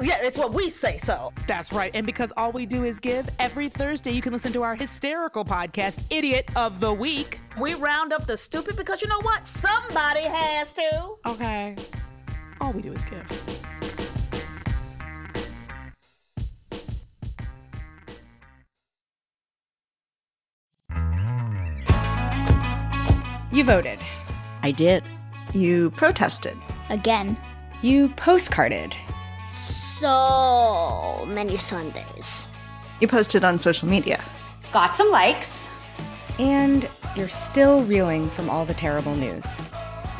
Yeah, it's what we say so. That's right. And because all we do is give, every Thursday you can listen to our hysterical podcast, Idiot of the Week. We round up the stupid because you know what? Somebody has to. Okay. All we do is give. You voted. I did. You protested. Again. You postcarded. So many Sundays. You posted on social media. Got some likes. And you're still reeling from all the terrible news.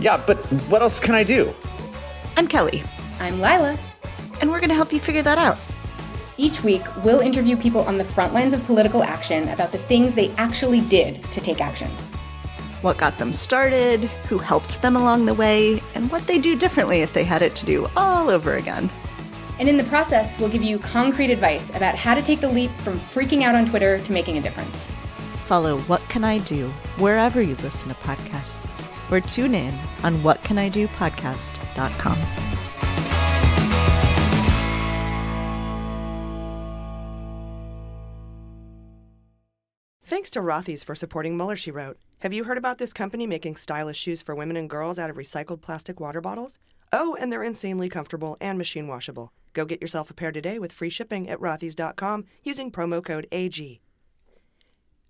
Yeah, but what else can I do? I'm Kelly. I'm Lila. And we're going to help you figure that out. Each week, we'll interview people on the front lines of political action about the things they actually did to take action. What got them started, who helped them along the way, and what they do differently if they had it to do all over again. And in the process, we'll give you concrete advice about how to take the leap from freaking out on Twitter to making a difference. Follow What Can I Do wherever you listen to podcasts, or tune in on whatcanidopodcast.com. Thanks to Rothy's for supporting Mueller, she wrote. Have you heard about this company making stylish shoes for women and girls out of recycled plastic water bottles? Oh, and they're insanely comfortable and machine washable. Go get yourself a pair today with free shipping at rothys.com using promo code AG.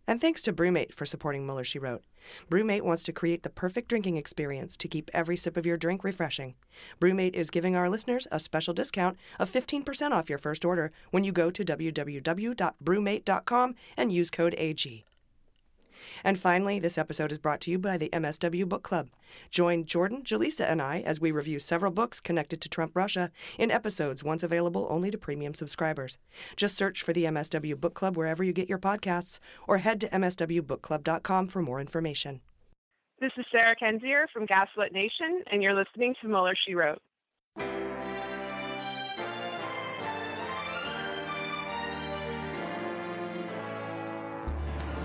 And thanks to BruMate for supporting Mueller, she wrote. BruMate wants to create the perfect drinking experience to keep every sip of your drink refreshing. BruMate is giving our listeners a special discount of 15% off your first order when you go to www.brumate.com and use code AG. And finally, this episode is brought to you by the MSW Book Club. Join Jordan, Jaleesa, and I as we review several books connected to Trump Russia in episodes once available only to premium subscribers. Just search for the MSW Book Club wherever you get your podcasts or head to MSWBookClub.com for more information. This is Sarah Kendzior from Gaslit Nation, and you're listening to Mueller, She Wrote.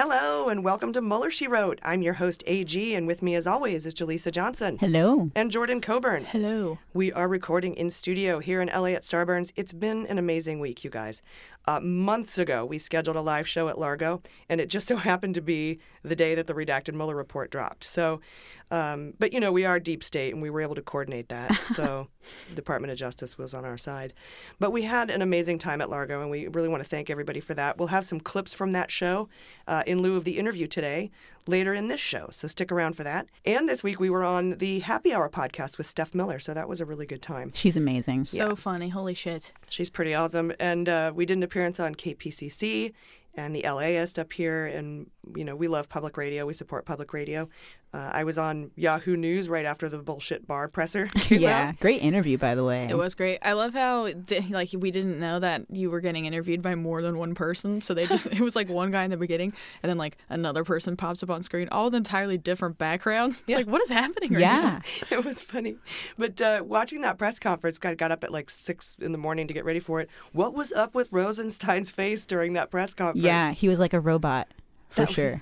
Hello and welcome to Mueller, She Wrote. I'm your host, AG, and with me as always is Jaleesa Johnson. Hello. And Jordan Coburn. Hello. We are recording in studio here in LA at Starburns. It's been an amazing week, you guys. Uh, months ago, we scheduled a live show at Largo, and it just so happened to be the day that the redacted Mueller report dropped. So, um, but you know, we are deep state, and we were able to coordinate that. So, the Department of Justice was on our side. But we had an amazing time at Largo, and we really want to thank everybody for that. We'll have some clips from that show uh, in lieu of the interview today later in this show. So stick around for that. And this week we were on the Happy Hour podcast with Steph Miller, so that was a really good time. She's amazing. So yeah. funny. Holy shit. She's pretty awesome. And uh, we did an appearance on KPCC and the LAist up here. And, you know, we love public radio. We support public radio. Uh, I was on Yahoo News right after the bullshit Barr presser. yeah, out. great interview by the way. It was great. I love how like we didn't know that you were getting interviewed by more than one person, so they just it was like one guy in the beginning, and then like another person pops up on screen, all with entirely different backgrounds. It's yeah. like what is happening? Right now? yeah, it was funny. But uh, watching that press conference, I got up at like six in the morning to get ready for it. What was up with Rosenstein's face during that press conference? Yeah, he was like a robot for that sure.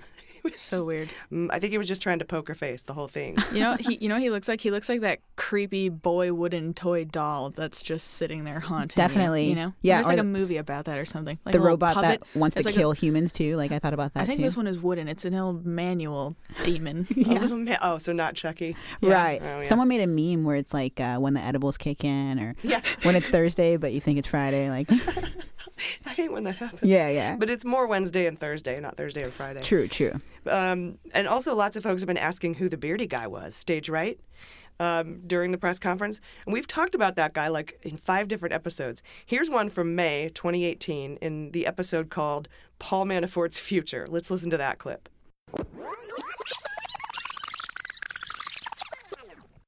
So weird. Mm, I think he was just trying to poker face the whole thing. You know, he you know he looks like he looks like that creepy boy wooden toy doll that's just sitting there haunting. Definitely. You, know, Yeah, There's or like a movie about that or something. Like the robot puppet. that wants to It's like a- kill humans too. Like I thought about that I think too. this one is wooden. It's an old manual demon. A little ma- oh, so not Chucky. Right. Oh, yeah. Someone made a meme where it's like uh, when the edibles kick in, or Yeah. when it's Thursday but you think it's Friday. Like, I hate when that happens. Yeah, yeah. But it's more Wednesday and Thursday, not Thursday and Friday. true, true. Um, and also, lots of folks have been asking who the beardy guy was, stage right, um, during the press conference. And we've talked about that guy like in five different episodes. Here's one from May 2018 in the episode called Paul Manafort's Future. Let's listen to that clip.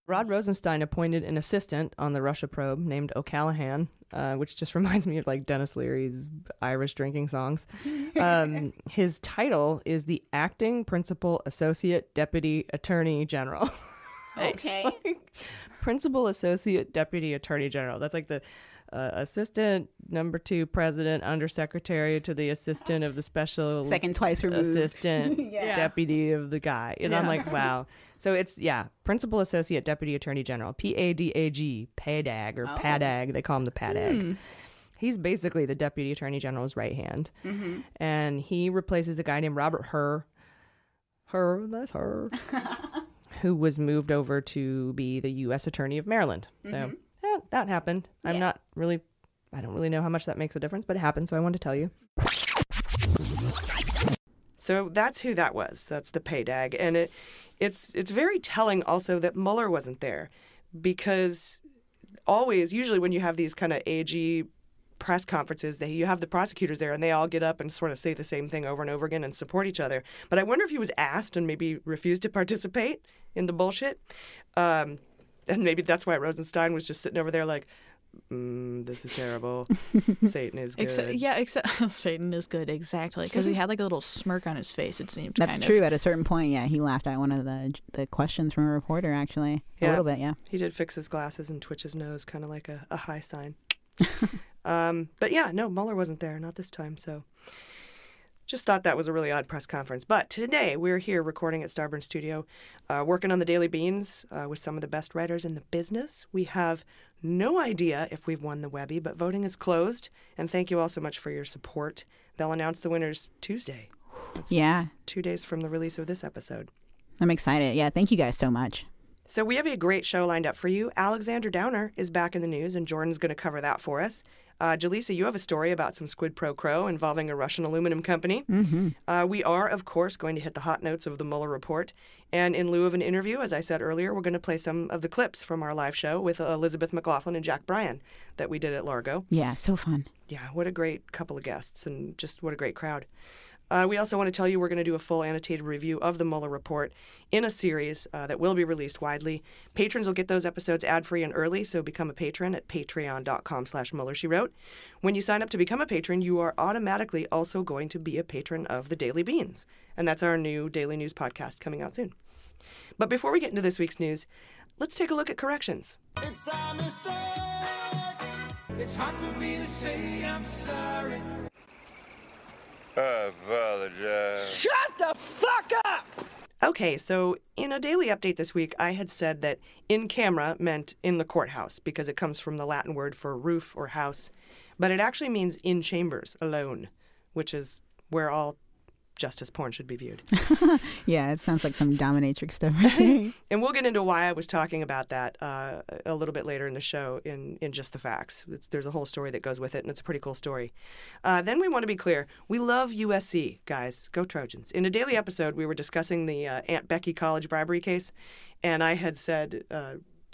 Rod Rosenstein appointed an assistant on the Russia probe named O'Callaghan, uh, which just reminds me of like Denis Leary's Irish drinking songs. Um, his title is the Acting Principal Associate Deputy Attorney General. Okay. Principal Associate Deputy Attorney General. That's like the uh, assistant number two president, undersecretary to the assistant of the special Second twice removed. assistant Yeah. deputy of the guy. And I'm like, wow. So it's yeah, Principal Associate Deputy Attorney General, P A D A G, PADAG or Oh. PADAG. They call him the PADAG. Hmm. He's basically the Deputy Attorney General's right hand, Mhm. and he replaces a guy named Robert Hur. Her, that's her. who was moved over to be the U.S. Attorney of Maryland. So Mhm. yeah, that happened. I'm Yeah. not really, I don't really know how much that makes a difference, but it happened. So I wanted to tell you. So that's who that was. That's the paydag, and it, it's it's very telling also that Mueller wasn't there, because always usually when you have these kind of AG press conferences, they you have the prosecutors there and they all get up and sort of say the same thing over and over again and support each other. But I wonder if he was asked and maybe refused to participate in the bullshit, um, and maybe that's why Rosenstein was just sitting over there like. Mm, this is terrible. Satan is good. Except, yeah, except Satan is good exactly because he had like a little smirk on his face. It seemed That's kind true. Of. At a certain point, yeah, he laughed at one of the the questions from a reporter. Actually, a little bit, yeah. He did fix his glasses and twitch his nose, kind of like a, a high sign. um, but yeah, no, Mueller wasn't there, not this time. So just thought that was a really odd press conference. But today we're here recording at Starburn Studio, uh, working on the Daily Beans uh, with some of the best writers in the business. We have no idea if we've won the Webby, but voting is closed. And thank you all so much for your support. They'll announce the winners Tuesday. That's Yeah. two days from the release of this episode. I'm excited. Yeah, thank you guys so much. So we have a great show lined up for you. Alexander Downer is back in the news, and Jordan's going to cover that for us. Uh, Jaleesa, you have a story about some squid pro quo involving a Russian aluminum company. Mm-hmm. Uh, we are, of course, going to hit the hot notes of the Mueller report. And in lieu of an interview, as I said earlier, we're going to play some of the clips from our live show with Elizabeth McLaughlin and Jack Bryan that we did at Largo. Yeah, so fun. Yeah, what a great couple of guests and just what a great crowd. Uh, we also want to tell you we're going to do a full annotated review of the Mueller report in a series uh, that will be released widely. Patrons will get those episodes ad-free and early, so become a patron at patreon.com slash Mueller, she wrote. When you sign up to become a patron, you are automatically also going to be a patron of the Daily Beans, and that's our new daily news podcast coming out soon. But before we get into this week's news, let's take a look at corrections. It's hard for me to say I'm sorry. Oh, I apologize. Shut the fuck up! Okay, so in a daily update this week, I had said that in camera meant in the courthouse because it comes from the Latin word for roof or house, but it actually means in chambers alone, which is where all justice porn should be viewed. Yeah, it sounds like some dominatrix stuff right there. and we'll get into why I was talking about that uh, a little bit later in the show in, in just the facts. It's, there's a whole story that goes with it, and it's a pretty cool story. Uh, then we want to be clear we love USC, guys. Go Trojans. In a daily episode, we were discussing the uh, Aunt Becky college bribery case, and I had said,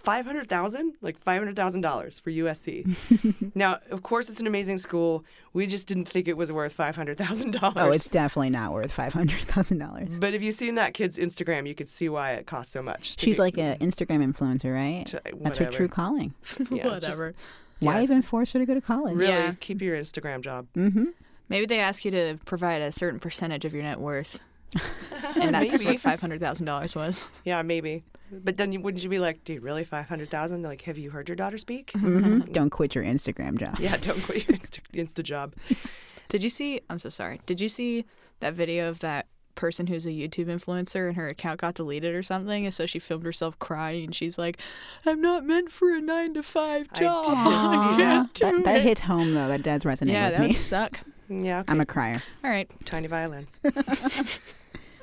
uh, 500,000 like $500,000 for USC. now, of course it's an amazing school. We just didn't think it was worth $500,000. oh, it's definitely not worth five hundred thousand dollars. But if you've seen that kid's Instagram, you could see why it costs so much. She's get- like an Instagram influencer, right? That's her true calling. Yeah, just- Whatever. Why yeah. even force her to go to college? Really, Yeah. keep your Instagram job. Mm-hmm. Maybe they ask you to provide a certain percentage of your net worth, and that's Maybe. what five hundred thousand dollars was. Yeah, maybe. But then you, wouldn't you be like, dude, really five hundred thousand? Like, have you heard your daughter speak? hmm Don't quit your Instagram job. Yeah, don't quit your Insta, Insta job. Did you see? I'm so sorry. Did you see that video of that person who's a YouTube influencer and her account got deleted or something, and so she filmed herself crying. She's like, "I'm not meant for a nine to five job. I, can't do that, that it." hits home though. That does resonate yeah, with that me. would suck. Yeah, okay. I'm a crier. All right. Tiny violins.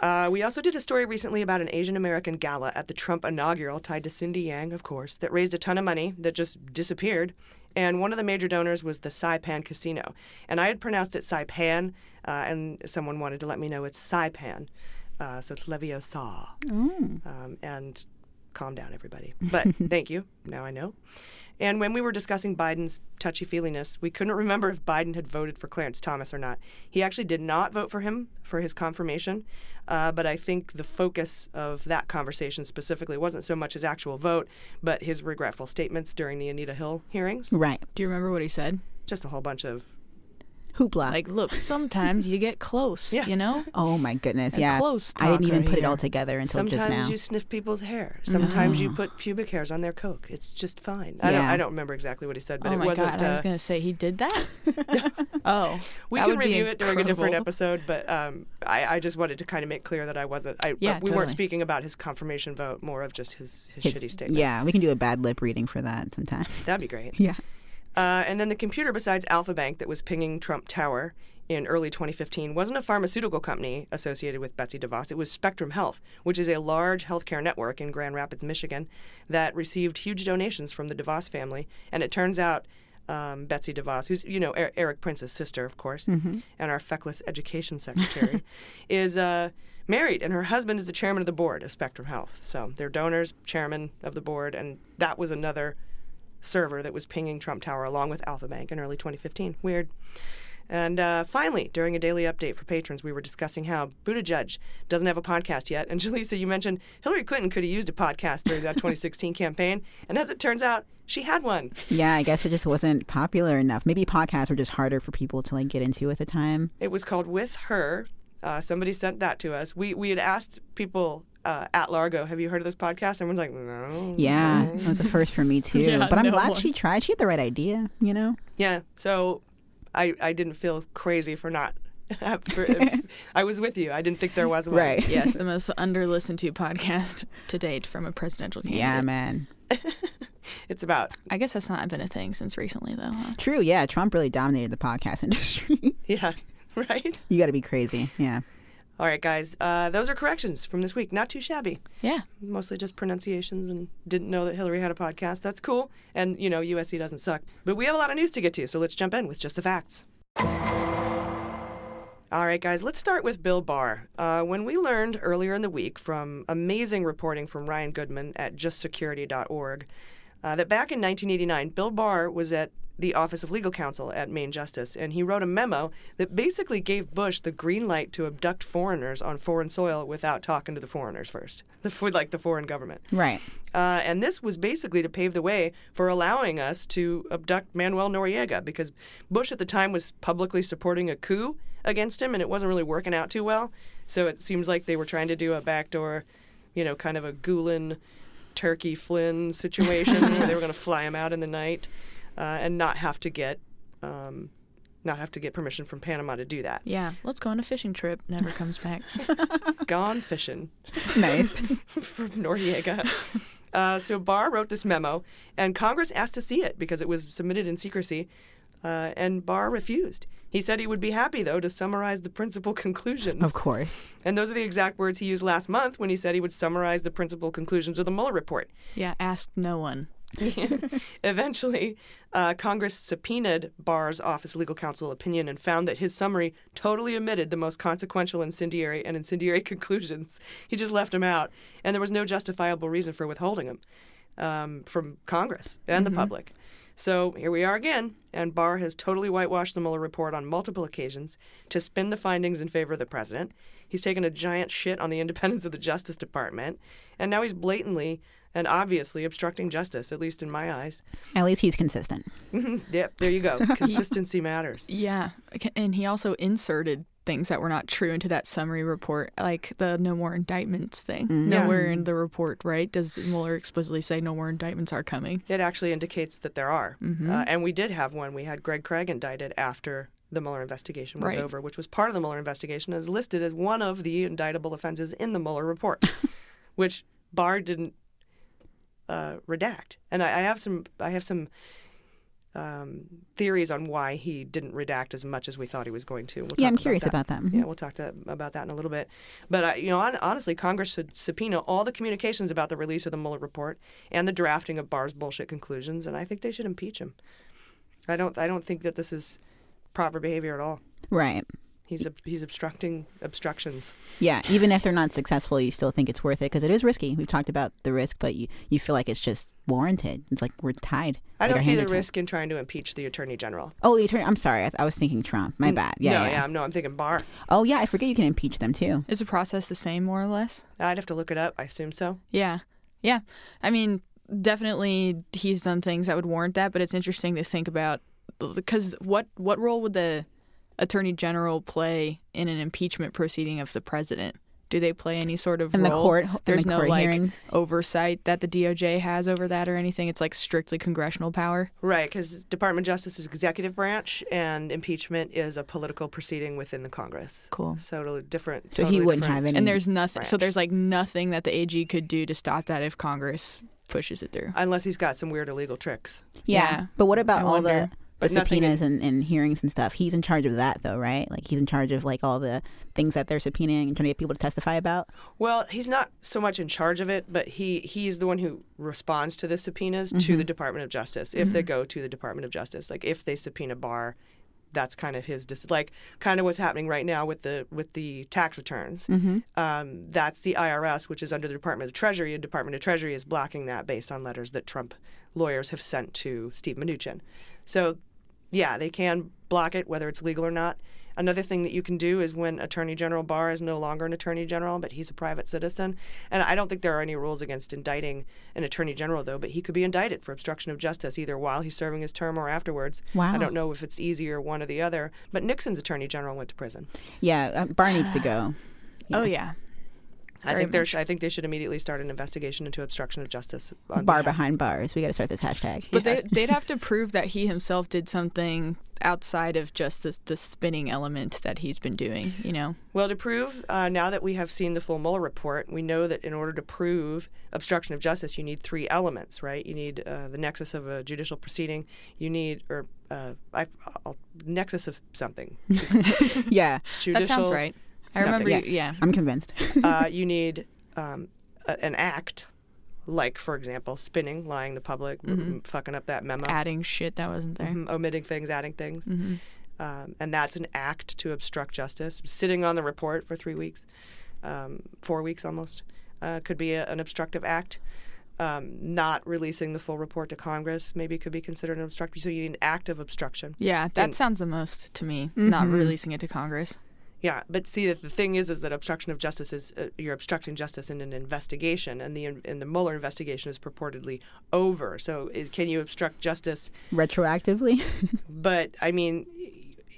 Uh, we also did a story recently about an Asian American gala at the Trump inaugural tied to Cindy Yang, of course, that raised a ton of money that just disappeared. And one of the major donors was the Saipan Casino. And I had pronounced it Saipan, uh, and someone wanted to let me know it's Saipan. Uh, so it's Leviosa. Mm. Um, and calm down, everybody. But thank you. Now I know. And when we were discussing Biden's touchy feeliness, we couldn't remember if Biden had voted for Clarence Thomas or not. He actually did not vote for him for his confirmation, uh, but I think the focus of that conversation specifically wasn't so much his actual vote, but his regretful statements during the Anita Hill hearings. Right. Do you remember what he said? Just a whole bunch of Hoopla. Like, look, sometimes you get close. Yeah. You know. oh my goodness. And Yeah. close I didn't even right put it all together until Sometimes just now. Sometimes you sniff people's hair. Sometimes you put pubic hairs on their coke. It's just fine. I, don't, Yeah. I don't remember exactly what he said, but oh it my wasn't. god! I was uh, gonna say he did that. oh, We that can would be review it during a different episode, but um, I, I just wanted to kind of make clear that I wasn't. I, Yeah, we weren't speaking about his confirmation vote, more of just his, his, His- shitty statements. Yeah, we can do a bad lip reading for that sometime. That'd be great. Yeah. Uh, and then the computer besides Alfa Bank that was pinging Trump Tower in early 2015 wasn't a pharmaceutical company associated with Betsy DeVos. It was Spectrum Health, which is a large healthcare network in Grand Rapids, Michigan, that received huge donations from the DeVos family. And it turns out um, Betsy DeVos, who's you know Er- Erik Prince's sister, of course, Mhm. and our feckless education secretary, is uh, married, and her husband is the chairman of the board of Spectrum Health. So they're donors, chairman of the board, and that was another server that was pinging Trump Tower along with Alfa Bank in early 2015. Weird. And uh, finally, during a daily update for patrons, we were discussing how Buttigieg doesn't have a podcast yet. And Jaleesa, you mentioned Hillary Clinton could have used a podcast during that 2016 campaign. And as it turns out, she had one. Yeah, I guess it just wasn't popular enough. Maybe podcasts were just harder for people to like get into at the time. It was called With Her. Uh, somebody sent that to us. We, we had asked people uh, at Largo, have you heard of this podcast? Everyone's like, no. Yeah, no." it was a first for me too. Yeah, but I'm no glad one. she tried. She had the right idea, you know? Yeah. So I, I didn't feel crazy for not. for, if, I was with you. I didn't think there was one. Right. yes, the most under listened to podcast to date from a presidential candidate. Yeah, man. It's about. I guess that's not been a thing since recently, though. Huh? True, yeah. Trump really dominated the podcast industry. Yeah. Right? you got to be crazy. Yeah. All right, guys. Uh, those are corrections from this week. Not too shabby. Yeah. Mostly just pronunciations and didn't know that Hillary had a podcast. That's cool. And, you know, USC doesn't suck. But we have a lot of news to get to, so let's jump in with just the facts. All right, guys, let's start with Bill Barr. Uh, when we learned earlier in the week from amazing reporting from Ryan Goodman at justsecurity.org uh, that back in 1989, Bill Barr was at the Office of Legal Counsel at Main Justice, and he wrote a memo that basically gave Bush the green light to abduct foreigners on foreign soil without talking to the foreigners first, the, for like the foreign government. Right. Uh, and this was basically to pave the way for allowing us to abduct Manuel Noriega because Bush at the time was publicly supporting a coup against him and it wasn't really working out too well. So it seems like they were trying to do a backdoor, you know, kind of a Gulen, Turkey, Flynn situation where they were going to fly him out in the night uh, and not have to get. Um, not have to get permission from Panama to do that. Yeah, let's go on a fishing trip. Never comes back. Gone fishing. Nice. from Noriega. Uh, so Barr wrote this memo, and Congress asked to see it because it was submitted in secrecy, uh, and Barr refused. He said he would be happy, though, to summarize the principal conclusions. Of course. And those are the exact words he used last month when he said he would summarize the principal conclusions of the Mueller report. yeah, asked no one. Eventually, uh, Congress subpoenaed Barr's Office Legal Counsel opinion and found that his summary totally omitted the most consequential incendiary and incendiary conclusions. He just left them out, and there was no justifiable reason for withholding them um, from Congress and the public. So here we are again, and Barr has totally whitewashed the Mueller report on multiple occasions to spin the findings in favor of the president. He's taken a giant shit on the independence of the Justice Department, and now he's blatantly and obviously obstructing justice, at least in my eyes. At least he's consistent. yep, there you go. Consistency matters. Yeah, and he also inserted things that were not true into that summary report, like the no more indictments thing. Mhm. Nowhere Yeah. in the report, right, does Mueller explicitly say no more indictments are coming. It actually indicates that there are. Mhm. Uh, and we did have one. We had Greg Craig indicted after the Mueller investigation was Right. over, which was part of the Mueller investigation, and is listed as one of the indictable offenses in the Mueller report, which Barr didn't uh, redact. And I, I have some I have some um, theories on why he didn't redact as much as we thought he was going to. We'll Yeah, I'm curious about that. Mhm. Yeah, we'll talk to, about that in a little bit. But uh, you know, hon- honestly, Congress should subpoena all the communications about the release of the Mueller report and the drafting of Barr's bullshit conclusions, and I think they should impeach him. I don't. I don't think that this is proper behavior at all. Right. He's ob- he's obstructing obstructions. Yeah, even if they're not successful, you still think it's worth it because it is risky. We've talked about the risk, but you, you feel like it's just warranted. It's like we're tied. I Like don't see the are tied. risk in trying to impeach the attorney general. Oh, the attorney. I'm sorry. I, th- I was thinking Trump. My bad. Yeah, no, yeah. no, I'm thinking Barr. Oh, yeah. I forget you can impeach them too. Is the process the same, more or less? I'd have to look it up. I assume so. Yeah. Yeah. I mean, definitely he's done things that would warrant that, but it's interesting to think about because what what role would the attorney general play in an impeachment proceeding of the president? Do they play any sort of In the court- in the There's no court like hearings? oversight that the DOJ has over that or anything. It's like strictly congressional power. Right, because Department of Justice is executive branch, and impeachment is a political proceeding within the Congress. Cool. So totally different. So he wouldn't different have any- And there's nothing. So there's like nothing that the AG could do to stop that if Congress pushes it through. unless he's got some weird illegal tricks. Yeah. Yeah. But what about I all wonder. the But subpoenas and, and hearings and stuff? He's in charge of that, though, right? Like he's in charge of like all the things that they're subpoenaing and trying to get people to testify about. Well, he's not so much in charge of it, but he he's the one who responds to the subpoenas to Mhm. the Department of Justice if they go to the Department of Justice. Like if they subpoena Barr, that's kind of his dis- like kind of what's happening right now with the with the tax returns. Mhm. Um, that's the IRS, which is under the Department of Treasury. and Department of Treasury is blocking that based on letters that Trump lawyers have sent to Steve Mnuchin. So, yeah, they can block it, whether it's legal or not. Another thing that you can do is when Attorney General Barr is no longer an Attorney General, but he's a private citizen. And I don't think there are any rules against indicting an Attorney General, though, but he could be indicted for obstruction of justice either while he's serving his term or afterwards. Wow. I don't know if it's easier one or the other, but Nixon's Attorney General went to prison. Yeah, uh, Barr needs to go. Oh yeah. I think there. much. I think they should immediately start an investigation into obstruction of justice. On Bar behalf- behind bars. We got to start this hashtag. But they, they'd have to prove that he himself did something outside of just this the spinning element that he's been doing. You know. Well, to prove, uh, now that we have seen the full Mueller report, we know that in order to prove obstruction of justice, you need three elements, right? You need uh, the nexus of a judicial proceeding. You need, or uh, I, I'll, nexus of something. yeah, That sounds right. I something. remember. you- Yeah. I'm convinced. uh, you need um, a, an act, like, for example, spinning, lying to public, r- Mhm. fucking up that memo, Adding shit that wasn't there. Mhm, omitting things, adding things. Mhm. Um, and that's an act to obstruct justice. Sitting on the report for three weeks, um, four weeks almost, uh, could be a, an obstructive act. Um, not releasing the full report to Congress maybe could be considered an obstructive. So you need an act of obstruction. Yeah, that And- sounds the most to me. Not Mhm. releasing it to Congress. Yeah, but see that the thing is, is that obstruction of justice is uh, you're obstructing justice in an investigation, and the and the Mueller investigation is purportedly over. So can you obstruct justice? Retroactively. But I mean,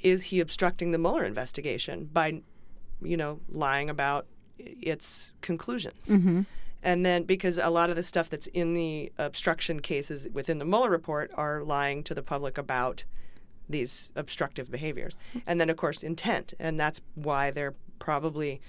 is he obstructing the Mueller investigation by, you know, lying about its conclusions? Mhm. And then because a lot of the stuff that's in the obstruction cases within the Mueller report are lying to the public about these obstructive behaviors. And then, of course, intent. And that's why they're probably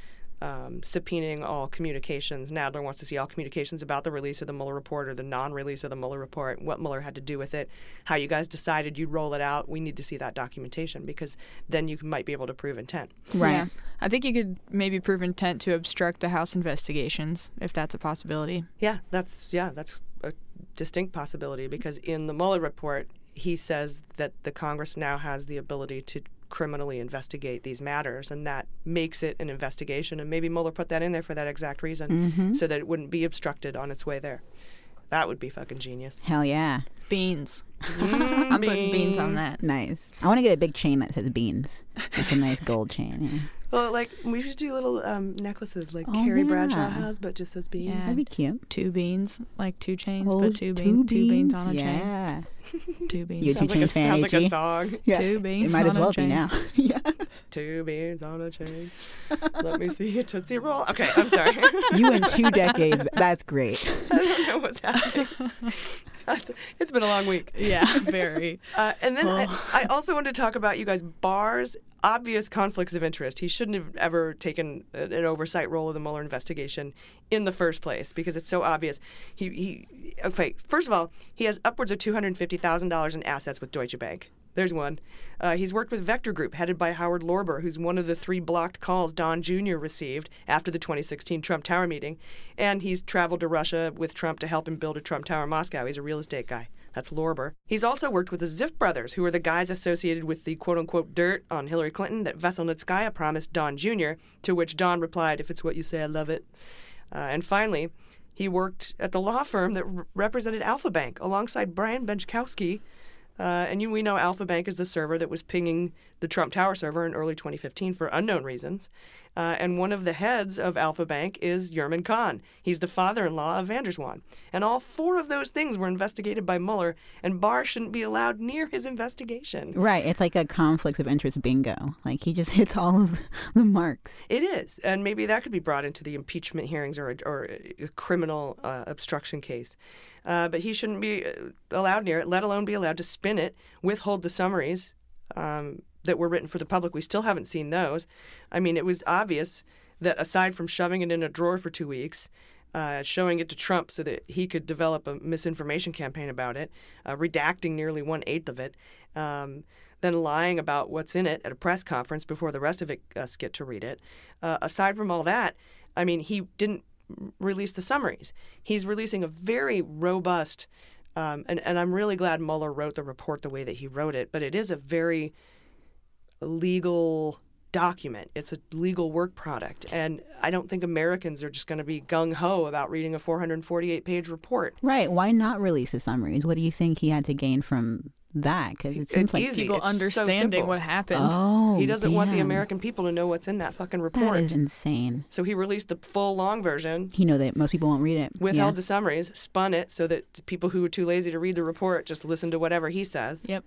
um, subpoenaing all communications. Nadler wants to see all communications about the release of the Mueller report or the non release of the Mueller report, what Mueller had to do with it, how you guys decided you'd roll it out. We need to see that documentation because then you might be able to prove intent. Yeah. I think you could maybe prove intent to obstruct the House investigations if that's a possibility. Yeah, that's yeah, that's a distinct possibility because in the Mueller report, he says that the Congress now has the ability to criminally investigate these matters, and that makes it an investigation. And maybe Mueller put that in there for that exact reason, Mhm. so that it wouldn't be obstructed on its way there. That would be fucking genius. Hell yeah. Beans. Mm, I'm putting beans on that. Nice. I want to get a big chain that says beans. Like a nice gold chain. yeah. Well, like we should do little um, necklaces like Oh, Carrie Bradshaw has, but just says beans. Yeah. That'd be cute. Two beans, like two chains, Oh, but two, two beans, two beans on a beans, chain. Two beans. You a two like a- chains sounds like a song. Yeah. Two beans It might as on a well be now. yeah. Two beans on a chain. Let me see your tootsie roll. Okay, I'm sorry. You in two decades. That's great. I don't know what's happening. It's been a long week. Yeah, very. Uh, and then I, I also wanted to talk about you guys Barr's obvious conflicts of interest. He shouldn't have ever taken an oversight role of the Mueller investigation in the first place because it's so obvious. He he okay. First of all, he has upwards of two hundred fifty thousand dollars in assets with Deutsche Bank. There's one. Uh, he's worked with Vector Group, headed by Howard Lorber, who's one of the three blocked calls Don Jr. received after the 2016 Trump Tower meeting. And he's traveled to Russia with Trump to help him build a Trump Tower in Moscow. He's a real estate guy. That's Lorber. He's also worked with the Ziff brothers, who are the guys associated with the quote unquote dirt on Hillary Clinton that Veselnitskaya promised Don Jr., to which Don replied, If it's what you say, I love it. Uh, and finally, he worked at the law firm that r- represented Alfa Bank alongside Brian Benczkowski. Uh, and you, we know Alfa Bank is the server that was pinging the Trump Tower server in early 2015 for unknown reasons. Uh, and one of the heads of Alfa Bank is Yerman Khan. He's the father in law of van der Zwaan. And all four of those things were investigated by Mueller, and Barr shouldn't be allowed near his investigation. Right. It's like a conflict of interest bingo. Like he just hits all of the marks. It is, and maybe that could be brought into the impeachment hearings or a, or a criminal uh, obstruction case. Uh, but he shouldn't be uh, allowed near it, let alone be allowed to spin it, withhold the summaries um, that were written for the public. We still haven't seen those. I mean, it was obvious that aside from shoving it in a drawer for two weeks, uh, showing it to Trump so that he could develop a misinformation campaign about it, uh, redacting nearly one eighth of it, um, then lying about what's in it at a press conference before the rest of us get to read it. Uh, aside from all that, I mean, he didn't release the summaries. He's releasing a very robust, um, and, and I'm really glad Mueller wrote the report the way that he wrote it, but it is a very legal document. It's a legal work product. And I don't think Americans are just going to be gung ho about reading a 448 page report. Right. Why not release the summaries? What do you think he had to gain from that? Because it seems It's like easy. People It's understanding simple. what happened. Oh, he doesn't want the. American people to know what's in that fucking report. is insane. So he released the full long version, He know that most people won't read it. withheld yeah. the summaries, spun it so that people who were too lazy to read the report just listen to whatever he says. Yep.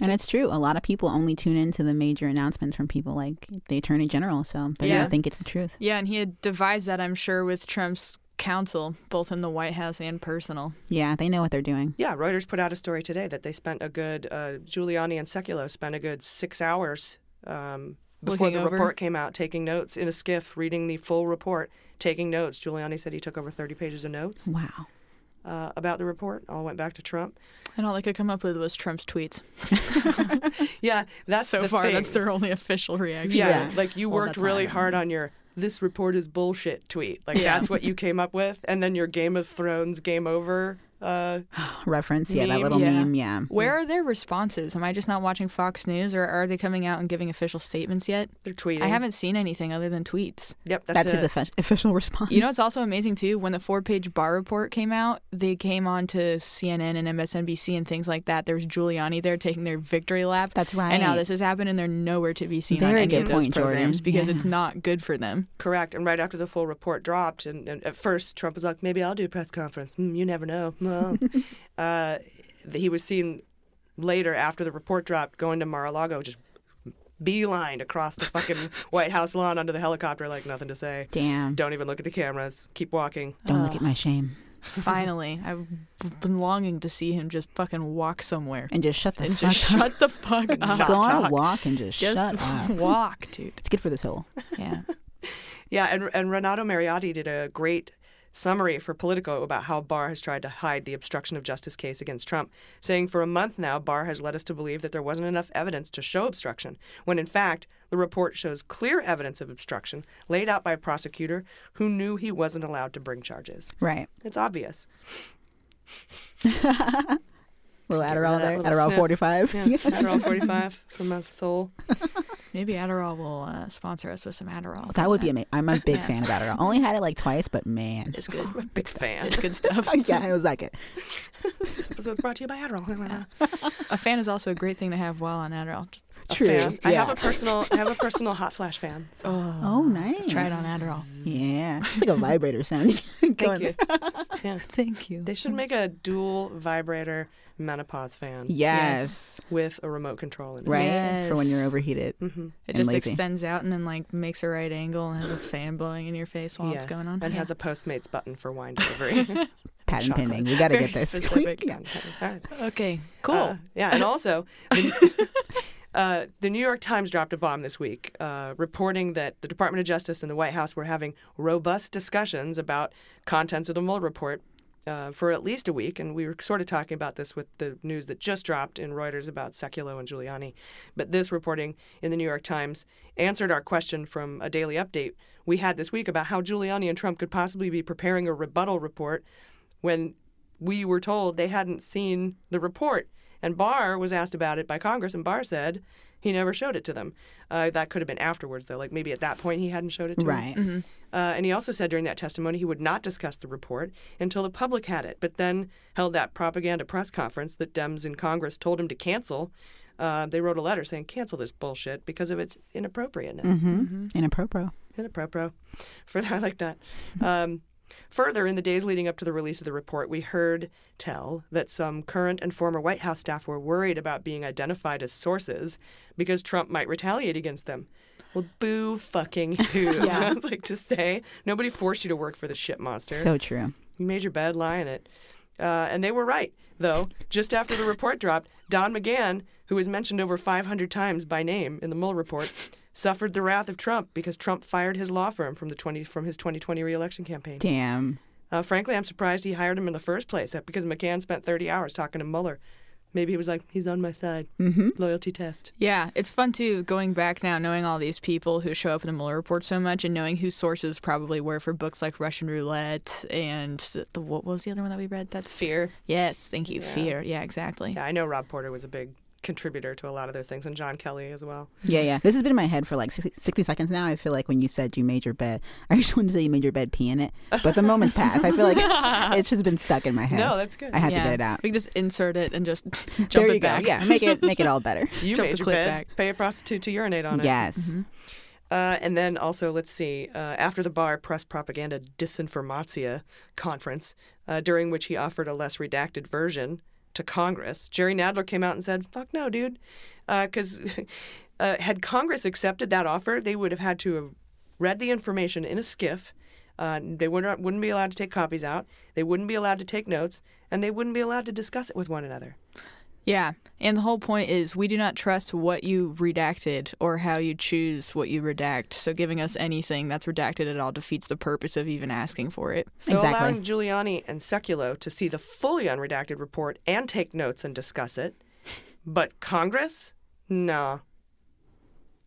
And it's true. A lot of people only tune into the major announcements from people like the attorney general, so they Yeah. don't think it's the truth. Yeah, and he had devised that, I'm sure, with Trump's counsel, both in the White House and personal. Yeah, they know what they're doing. Yeah, Reuters put out a story today that they spent a good, uh, Giuliani and Sekulow spent a good six hours um, before Looking the over? report came out, taking notes in a SCIF, reading the full report, taking notes. Giuliani said he took over 30 pages of notes Wow. Uh, about the report. All went back to Trump. And all they could come up with was Trump's tweets. Yeah, that's so the far, thing. that's their only official reaction. Yeah, like you Well, worked that's really hard on your "this report is bullshit" tweet. Like Yeah. that's what you came up with, and then your Game of Thrones game over. Uh, Reference, yeah, that little yeah. meme, yeah. Where are their responses? Am I just not watching Fox News, or are they coming out and giving official statements yet? they're tweeting. I haven't seen anything other than tweets. Yep, that's, That's, his offi- official response. You know it's also amazing too? When the four-page Barr report came out, they came on to CNN and MSNBC and things like that. There was Giuliani there taking their victory lap. That's right. And now this has happened, and they're nowhere to be seen on any good of those point, Jordan. programs because it's not good for them. Correct. And right after the full report dropped, and, and at first Trump was like, maybe I'll do a press conference. Mm, you never know. Well, uh, he was seen later after the report dropped going to Mar-a-Lago, just beeline across the fucking White House lawn under the helicopter, like nothing to say. Damn. Don't even look at the cameras. Keep walking. Don't look at my shame. Finally, I've been longing to see him just fucking walk somewhere And just shut the and fuck just up. shut the fuck up. Go on a walk and just, Just shut up. walk, dude. It's good for the soul. Yeah. Yeah, and and Renato Mariotti did a great summary for Politico about how Barr has tried to hide the obstruction of justice case against Trump, saying for a month now Barr has led us to believe that there wasn't enough evidence to show obstruction, when in fact the report shows clear evidence of obstruction laid out by a prosecutor who knew he wasn't allowed to bring charges. Right. It's obvious. Little Adderall there. little Adderall sniff. 45. Yeah, Adderall 45 from my soul. Maybe Adderall will uh, sponsor us with some Adderall. That would be amazing. I'm a big Yeah. fan of Adderall. Only had it like twice, but man. It's good. Big fan. It's good stuff. yeah, it was like it. So it's brought to you by Adderall. A fan is also a great thing to have while on Adderall. Just A True. fan. I have a personal I have a personal hot flash fan. So. Oh, nice. try it on Adderall. Yeah. It's like a vibrator sound. Thank you. Yeah. Thank you. They should make a dual vibrator menopause fan. Yes. With a remote control in it. Right? For when you're Yes. overheated. hmm It just lazy. extends out and then like makes a right angle and has a fan blowing in your face while yes. it's going on. And Yeah. has a Postmates button for wine delivery. Patent chocolate. pending. We got to Very get this. Yeah. All right. Okay, cool. Uh, yeah, and also, the, uh, the New York Times dropped a bomb this week, uh, reporting that the Department of Justice and the White House were having robust discussions about contents of the Mueller report. Uh, for at least a week, and we were sort of talking about this with the news that just dropped in Reuters about Sekulow and Giuliani. But this reporting in the New York Times answered our question from a daily update we had this week about how Giuliani and Trump could possibly be preparing a rebuttal report when we were told they hadn't seen the report. And Barr was asked about it by Congress, and Barr said he never showed it to them. Uh, that could have been afterwards, though. Like maybe at that point he hadn't showed it to Right. them. Uh, and he also said during that testimony he would not discuss the report until the public had it, but then held that propaganda press conference that Dems in Congress told him to cancel. Uh, they wrote a letter saying, cancel this bullshit because of its inappropriateness. Mm-hmm. Inappropriate. Inappropriate. Further, I like that. Um, further, in the days leading up to the release of the report, we heard tell that some current and former White House staff were worried about being identified as sources because Trump might retaliate against them. Well, boo fucking who? Yeah. I'd like to say. Nobody forced you to work for the shit monster. So true. You made your bed, lie in it. Uh, and they were right, though. Just after the report dropped, Don McGahn, who was mentioned over 500 times by name in the Mueller report, suffered the wrath of Trump because Trump fired his law firm from the 20 from his 2020 reelection campaign. Damn. Uh, frankly, I'm surprised he hired him in the first place uh, because McGahn spent 30 hours talking to Mueller. Maybe he was like, he's on my side. Mm-hmm. Loyalty test. Yeah, it's fun too going back now, knowing all these people who show up in the Mueller report so much, and knowing whose sources probably were for books like Russian Roulette and the what was the other one that we read? That's Fear. Yes, thank you. Yeah. Fear. Yeah, exactly. Yeah, I know Rob Porter was a big contributor to a lot of those things, and John Kelly as well. Yeah, yeah. This has been in my head for like 60, 60 seconds now. I feel like when you said you made your bed, I just wanted to say you made your bed pee in it, but the moment's passed. I feel like it's just been stuck in my head. No, that's good. I had Yeah. to get it out. We can just insert it and just jump there it you back. go. Yeah, make it make it all better. You Jump made your bed. back. Pay a prostitute to urinate on it. Yes. Uh, and then also, let's see, uh, after the Barr Press Propaganda Disinformatia conference, uh, during which he offered a less redacted version to Congress, Jerry Nadler came out and said, fuck no, dude. Because uh, had Congress accepted that offer, they would have had to have read the information in a SCIF. Uh, they wouldn't, wouldn't be allowed to take copies out. They wouldn't be allowed to take notes, and they wouldn't be allowed to discuss it with one another. Yeah, and the whole point is we do not trust what you redacted or how you choose what you redact. So giving us anything that's redacted at all defeats the purpose of even asking for it. So allowing Giuliani and Sekulow to see the fully unredacted report and take notes and discuss it, but Congress, no.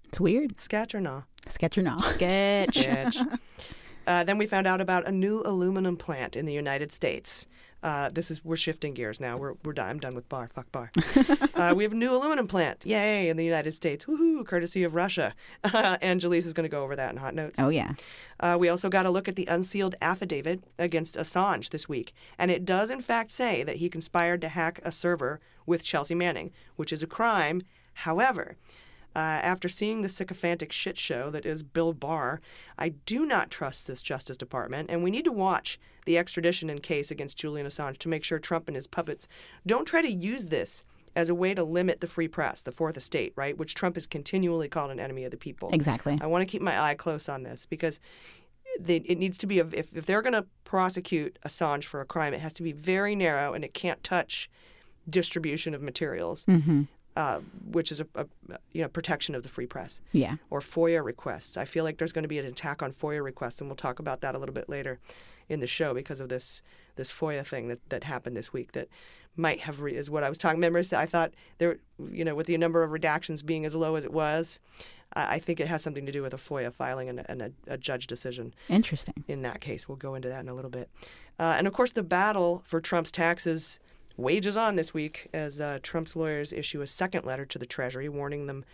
It's weird. Sketch or no? Sketch or not? Sketch. Sketch. uh, then we found out about a new aluminum plant in the United States. Uh, this is we're shifting gears now. We're we're done. I'm done with Barr. Fuck Barr. uh, we have a new aluminum plant. Yay! In the United States. Woohoo! Courtesy of Russia. Jaleese is going to go over that in hot notes. Oh yeah. Uh, we also got a look at the unsealed affidavit against Assange this week, and it does in fact say that he conspired to hack a server with Chelsea Manning, which is a crime. However, uh, after seeing the sycophantic shit show that is Bill Barr, I do not trust this Justice Department, and we need to watch the extradition in case against Julian Assange to make sure Trump and his puppets don't try to use this as a way to limit the free press, the fourth estate, right, which Trump has continually called an enemy of the people. Exactly. I want to keep my eye close on this because they, it needs to be, a, if, if they're going to prosecute Assange for a crime, it has to be very narrow and it can't touch distribution of materials. Mm-hmm. Uh, which is a, a you know protection of the free press. Yeah. Or FOIA requests. I feel like there's going to be an attack on FOIA requests, and we'll talk about that a little bit later in the show because of this this FOIA thing that, that happened this week that might have re- is what I was talking. Remember, I thought there, you know, with the number of redactions being as low as it was, I, I think it has something to do with a FOIA filing and, a, and a, a judge decision. Interesting. In that case, we'll go into that in a little bit. Uh, and of course, the battle for Trump's taxes wages on this week as uh, Trump's lawyers issue a second letter to the Treasury warning them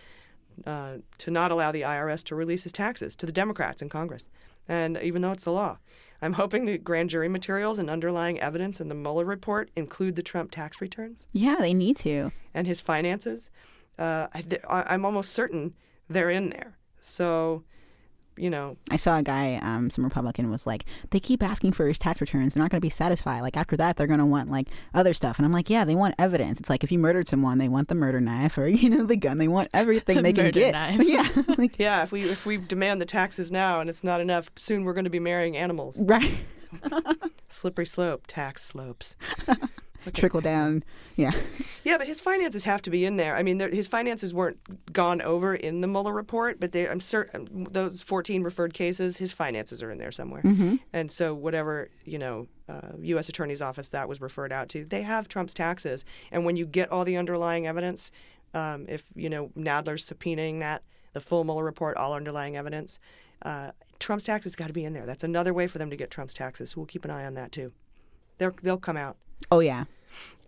uh, to not allow the IRS to release his taxes to the Democrats in Congress. And even though it's the law, I'm hoping the grand jury materials and underlying evidence in the Mueller report include the Trump tax returns Yeah, they need to. and his finances. Uh, I, I'm almost certain they're in there. So, you know, I saw a guy, um, some Republican was like, they keep asking for his tax returns. They're not going to be satisfied. Like after that, they're going to want like other stuff. And I'm like, yeah, they want evidence. It's like if you murdered someone, they want the murder knife or you know the gun. They want everything they can get. knife. yeah, like yeah, if we if we demand the taxes now and it's not enough, soon we're going to be marrying animals. right. Slippery slope, tax slopes. Trickle down. Yeah. Yeah, but his finances have to be in there. I mean, his finances weren't gone over in the Mueller report, but they, I'm certain those 14 referred cases, his finances are in there somewhere. Mhm. And so, whatever you know, uh, U.S. Attorney's Office that was referred out to, they have Trump's taxes. And when you get all the underlying evidence, um, if you know Nadler's subpoenaing that, the full Mueller report, all underlying evidence, uh, Trump's taxes got to be in there. That's another way for them to get Trump's taxes. We'll keep an eye on that too. They're, they'll come out. Oh yeah.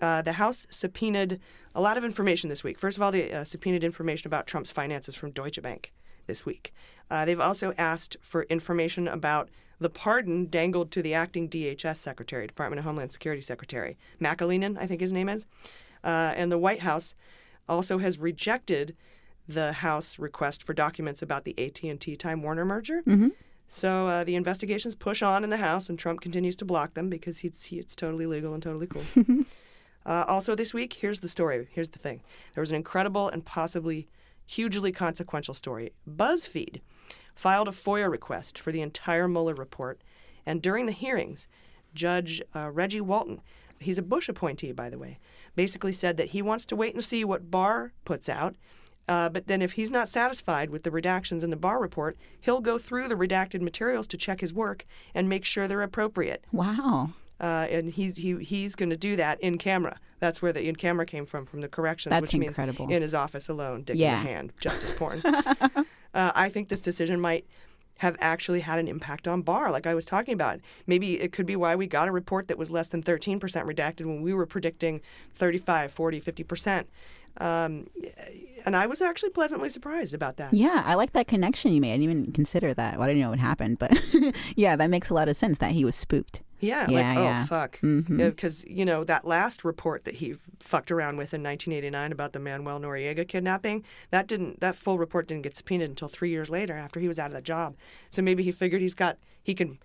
Uh, the House subpoenaed a lot of information this week. First of all, they uh, subpoenaed information about Trump's finances from Deutsche Bank this week. Uh, they've also asked for information about the pardon dangled to the acting DHS secretary, Department of Homeland Security secretary, McAleenan, I think his name is. Uh, and the White House also has rejected the House request for documents about the AT&T Time Warner merger. Mhm. So uh, the investigations push on in the House, and Trump continues to block them because he's, he, it's totally legal and totally cool. uh, also, this week, here's the story. Here's the thing there was an incredible and possibly hugely consequential story. BuzzFeed filed a FOIA request for the entire Mueller report, and during the hearings, Judge uh, Reggie Walton, he's a Bush appointee, by the way, basically said that he wants to wait and see what Barr puts out. Uh, but then, if he's not satisfied with the redactions in the Barr report, he'll go through the redacted materials to check his work and make sure they're appropriate. Wow. Uh, and he's he, he's going to do that in camera. That's where the in camera came from, from the corrections, That's which incredible. means in his office alone, dick Yeah. in the hand, justice porn. uh, I think this decision might have actually had an impact on Barr, like I was talking about. Maybe it could be why we got a report that was less than 13% redacted when we were predicting 35, 40, 50%. Um, and I was actually pleasantly surprised about that. Yeah, I like that connection you made. I didn't even consider that. Well, I didn't know what happened, but yeah, that makes a lot of sense that he was spooked. Yeah, Yeah, like, yeah. oh, fuck. Because, you know, that last report that he fucked around with in 1989 about the Manuel Noriega kidnapping, that didn't, that full report didn't get subpoenaed until three years later after he was out of that job. So maybe he figured he's got, he can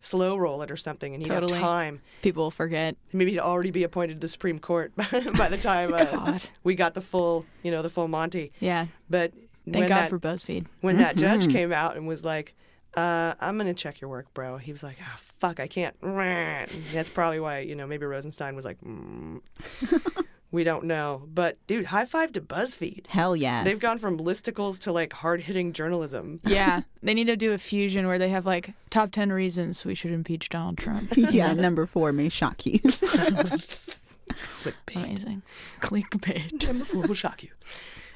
slow roll it or something and he'd Totally. have time. People forget. Maybe he'd already be appointed to the Supreme Court by the time uh, we got the full, you know, the full Monty. Yeah. But Thank God that, for BuzzFeed. when that judge Mhm. came out and was like, uh, I'm going to check your work, bro. He was like, ah, fuck, I can't. That's probably why, you know, maybe Rosenstein was like, mm. We don't know. But, dude, high five to BuzzFeed. Hell yes. They've gone from listicles to like hard hitting journalism. Yeah, they need to do a fusion where they have like top 10 reasons we should impeach Donald Trump. yeah, number four may shock you. Clickbait. Amazing. Clickbait. Number four will shock you.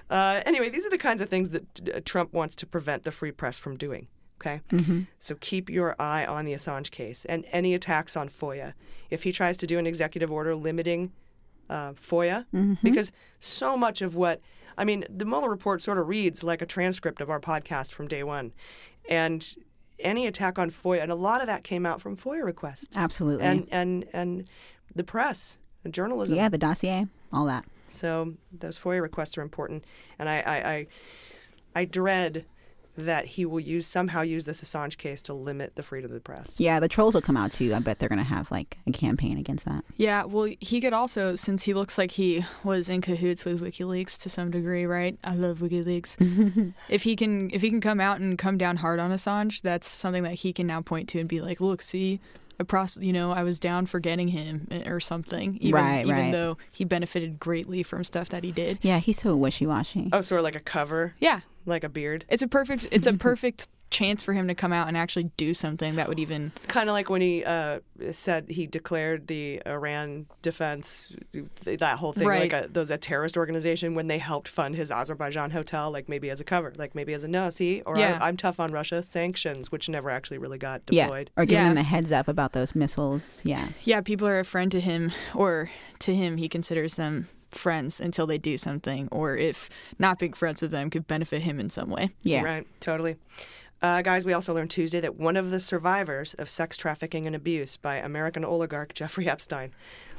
Uh, anyway, these are the kinds of things that uh, Trump wants to prevent the free press from doing. Okay? Mhm. So keep your eye on the Assange case and any attacks on FOIA. If he tries to do an executive order limiting uh, FOIA, Mhm. because so much of what, I mean, the Mueller report sort of reads like a transcript of our podcast from day one. And any attack on FOIA, and a lot of that came out from FOIA requests. Absolutely. And, and, and the press, and journalism. yeah, the dossier, all that. So those FOIA requests are important, and I, I, I, I dread that he will use somehow use this Assange case to limit the freedom of the press. Yeah, the trolls will come out too. I bet they're gonna have like a campaign against that. Yeah, well, he could also, since he looks like he was in cahoots with WikiLeaks to some degree, right? I love WikiLeaks. if he can, if he can come out and come down hard on Assange, that's something that he can now point to and be like, "Look, see, I pros- you know, I was down for getting him eh, or something." Even, Right, even right. though he benefited greatly from stuff that he did. Yeah, he's so wishy washy. Oh, sort of like a cover. Yeah, like a beard. it's a perfect, it's a perfect chance for him to come out and actually do something that would even Kind of like when he uh, said he declared the Iran defense, that whole thing, Right. like a, those a terrorist organization when they helped fund his Azerbaijan hotel, like maybe as a cover, like maybe as a no, see, or Yeah. I, I'm tough on Russia sanctions, which never actually really got Yeah, deployed. or giving Yeah. them a heads up about those missiles. Yeah, yeah, people are a friend to him, or to him, he considers them friends until they do something, or if not being friends with them could benefit him in some way. yeah. Right, totally. Uh, guys, we also learned Tuesday that one of the survivors of sex trafficking and abuse by American oligarch Jeffrey Epstein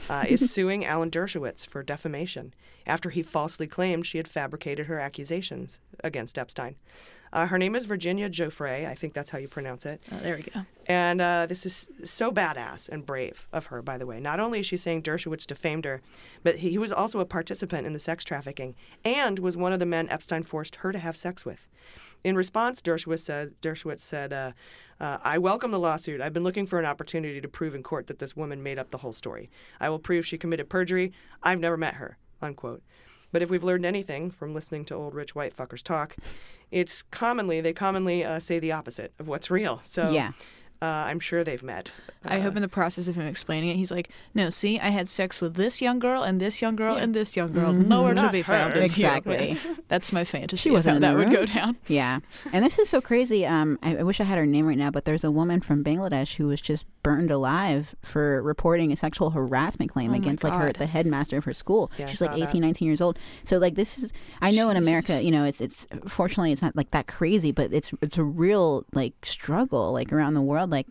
uh, is suing Alan Dershowitz for defamation after he falsely claimed she had fabricated her accusations against Epstein. Uh, her name is Virginia Giuffre. I think that's how you pronounce it. Oh, there we go. And uh, this is so badass and brave of her, by the way. Not only is she saying Dershowitz defamed her, but he, he was also a participant in the sex trafficking and was one of the men Epstein forced her to have sex with. In response, Dershowitz said, Dershowitz said uh, uh, I welcome the lawsuit. I've been looking for an opportunity to prove in court that this woman made up the whole story. I will prove she committed perjury. I've never met her, unquote. But if we've learned anything from listening to old rich white fuckers talk, it's commonly, they commonly uh, say the opposite of what's real. So Yeah. uh, I'm sure they've met. I hope in the process of him explaining it, he's like, "No, see, I had sex with this young girl and this young girl and this young girl. Mhm. Nowhere to be found." her. is. Exactly. That's my fantasy. She wasn't how in that the would go down. Yeah, and this is so crazy. Um, I, I wish I had her name right now, but there's a woman from Bangladesh who was just burned alive for reporting a sexual harassment claim Oh against like her the headmaster of her school. Yeah, She's like saw 18, that. 19 years old. So like this is I know in America, you know, it's it's fortunately it's not like that crazy, but it's it's a real like struggle like around the world like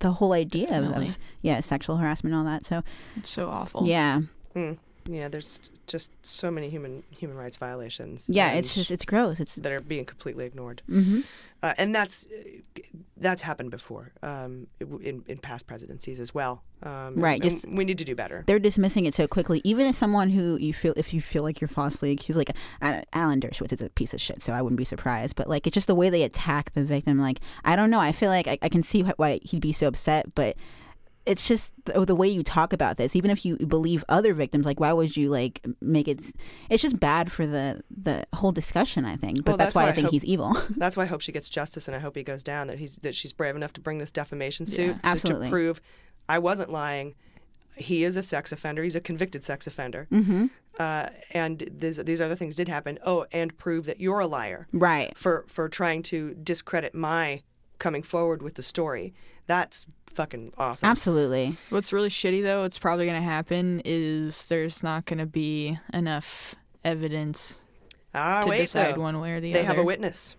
the whole idea of, Definitely. of yeah sexual harassment and all that. So It's so awful. yeah. Mm. Yeah, there's just so many human human rights violations. Yeah, it's just it's gross. It's that are being completely ignored. Mhm. Uh, and that's that's happened before um, in in past presidencies as well. Um, Right, and just- we need to do better. they're dismissing it so quickly. Even as someone who you feel, if you feel like you're falsely accused, like Alan Dershowitz is a piece of shit, so I wouldn't be surprised. But like, it's just the way they attack the victim. Like, I don't know. I feel like I, I can see why he'd be so upset, but it's just the, the way you talk about this. Even if you believe other victims, like why would you like make it? It's just bad for the the whole discussion. I think, but Well, that's, why I think hope- he's evil. that's why I hope she gets justice, and I hope he goes down. That he's that she's brave enough to bring this defamation Yeah, suit to, to prove I wasn't lying. He is a sex offender. He's a convicted sex offender. Mhm. Uh, and this, these other things did happen. Oh, and prove that you're a liar. Right. For for trying to discredit my coming forward with the story. That's fucking awesome. Absolutely. What's really shitty though, what's probably going to happen is there's not going to be enough evidence Ah, to wait, decide though. one way or the they other. They have a witness.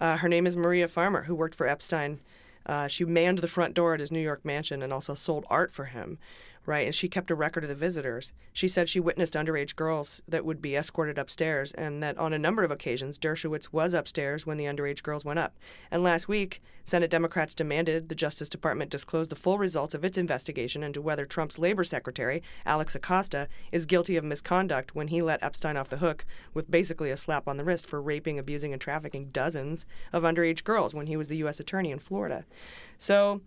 Uh, her name is Maria Farmer, who worked for Epstein. Uh, she manned the front door at his New York mansion and also sold art for him, right? And she kept a record of the visitors. She said she witnessed underage girls that would be escorted upstairs, and that on a number of occasions, Dershowitz was upstairs when the underage girls went up. And last week, Senate Democrats demanded the Justice Department disclose the full results of its investigation into whether Trump's labor secretary, Alex Acosta, is guilty of misconduct when he let Epstein off the hook with basically a slap on the wrist for raping, abusing, and trafficking dozens of underage girls when he was the U.S. Attorney in Florida. So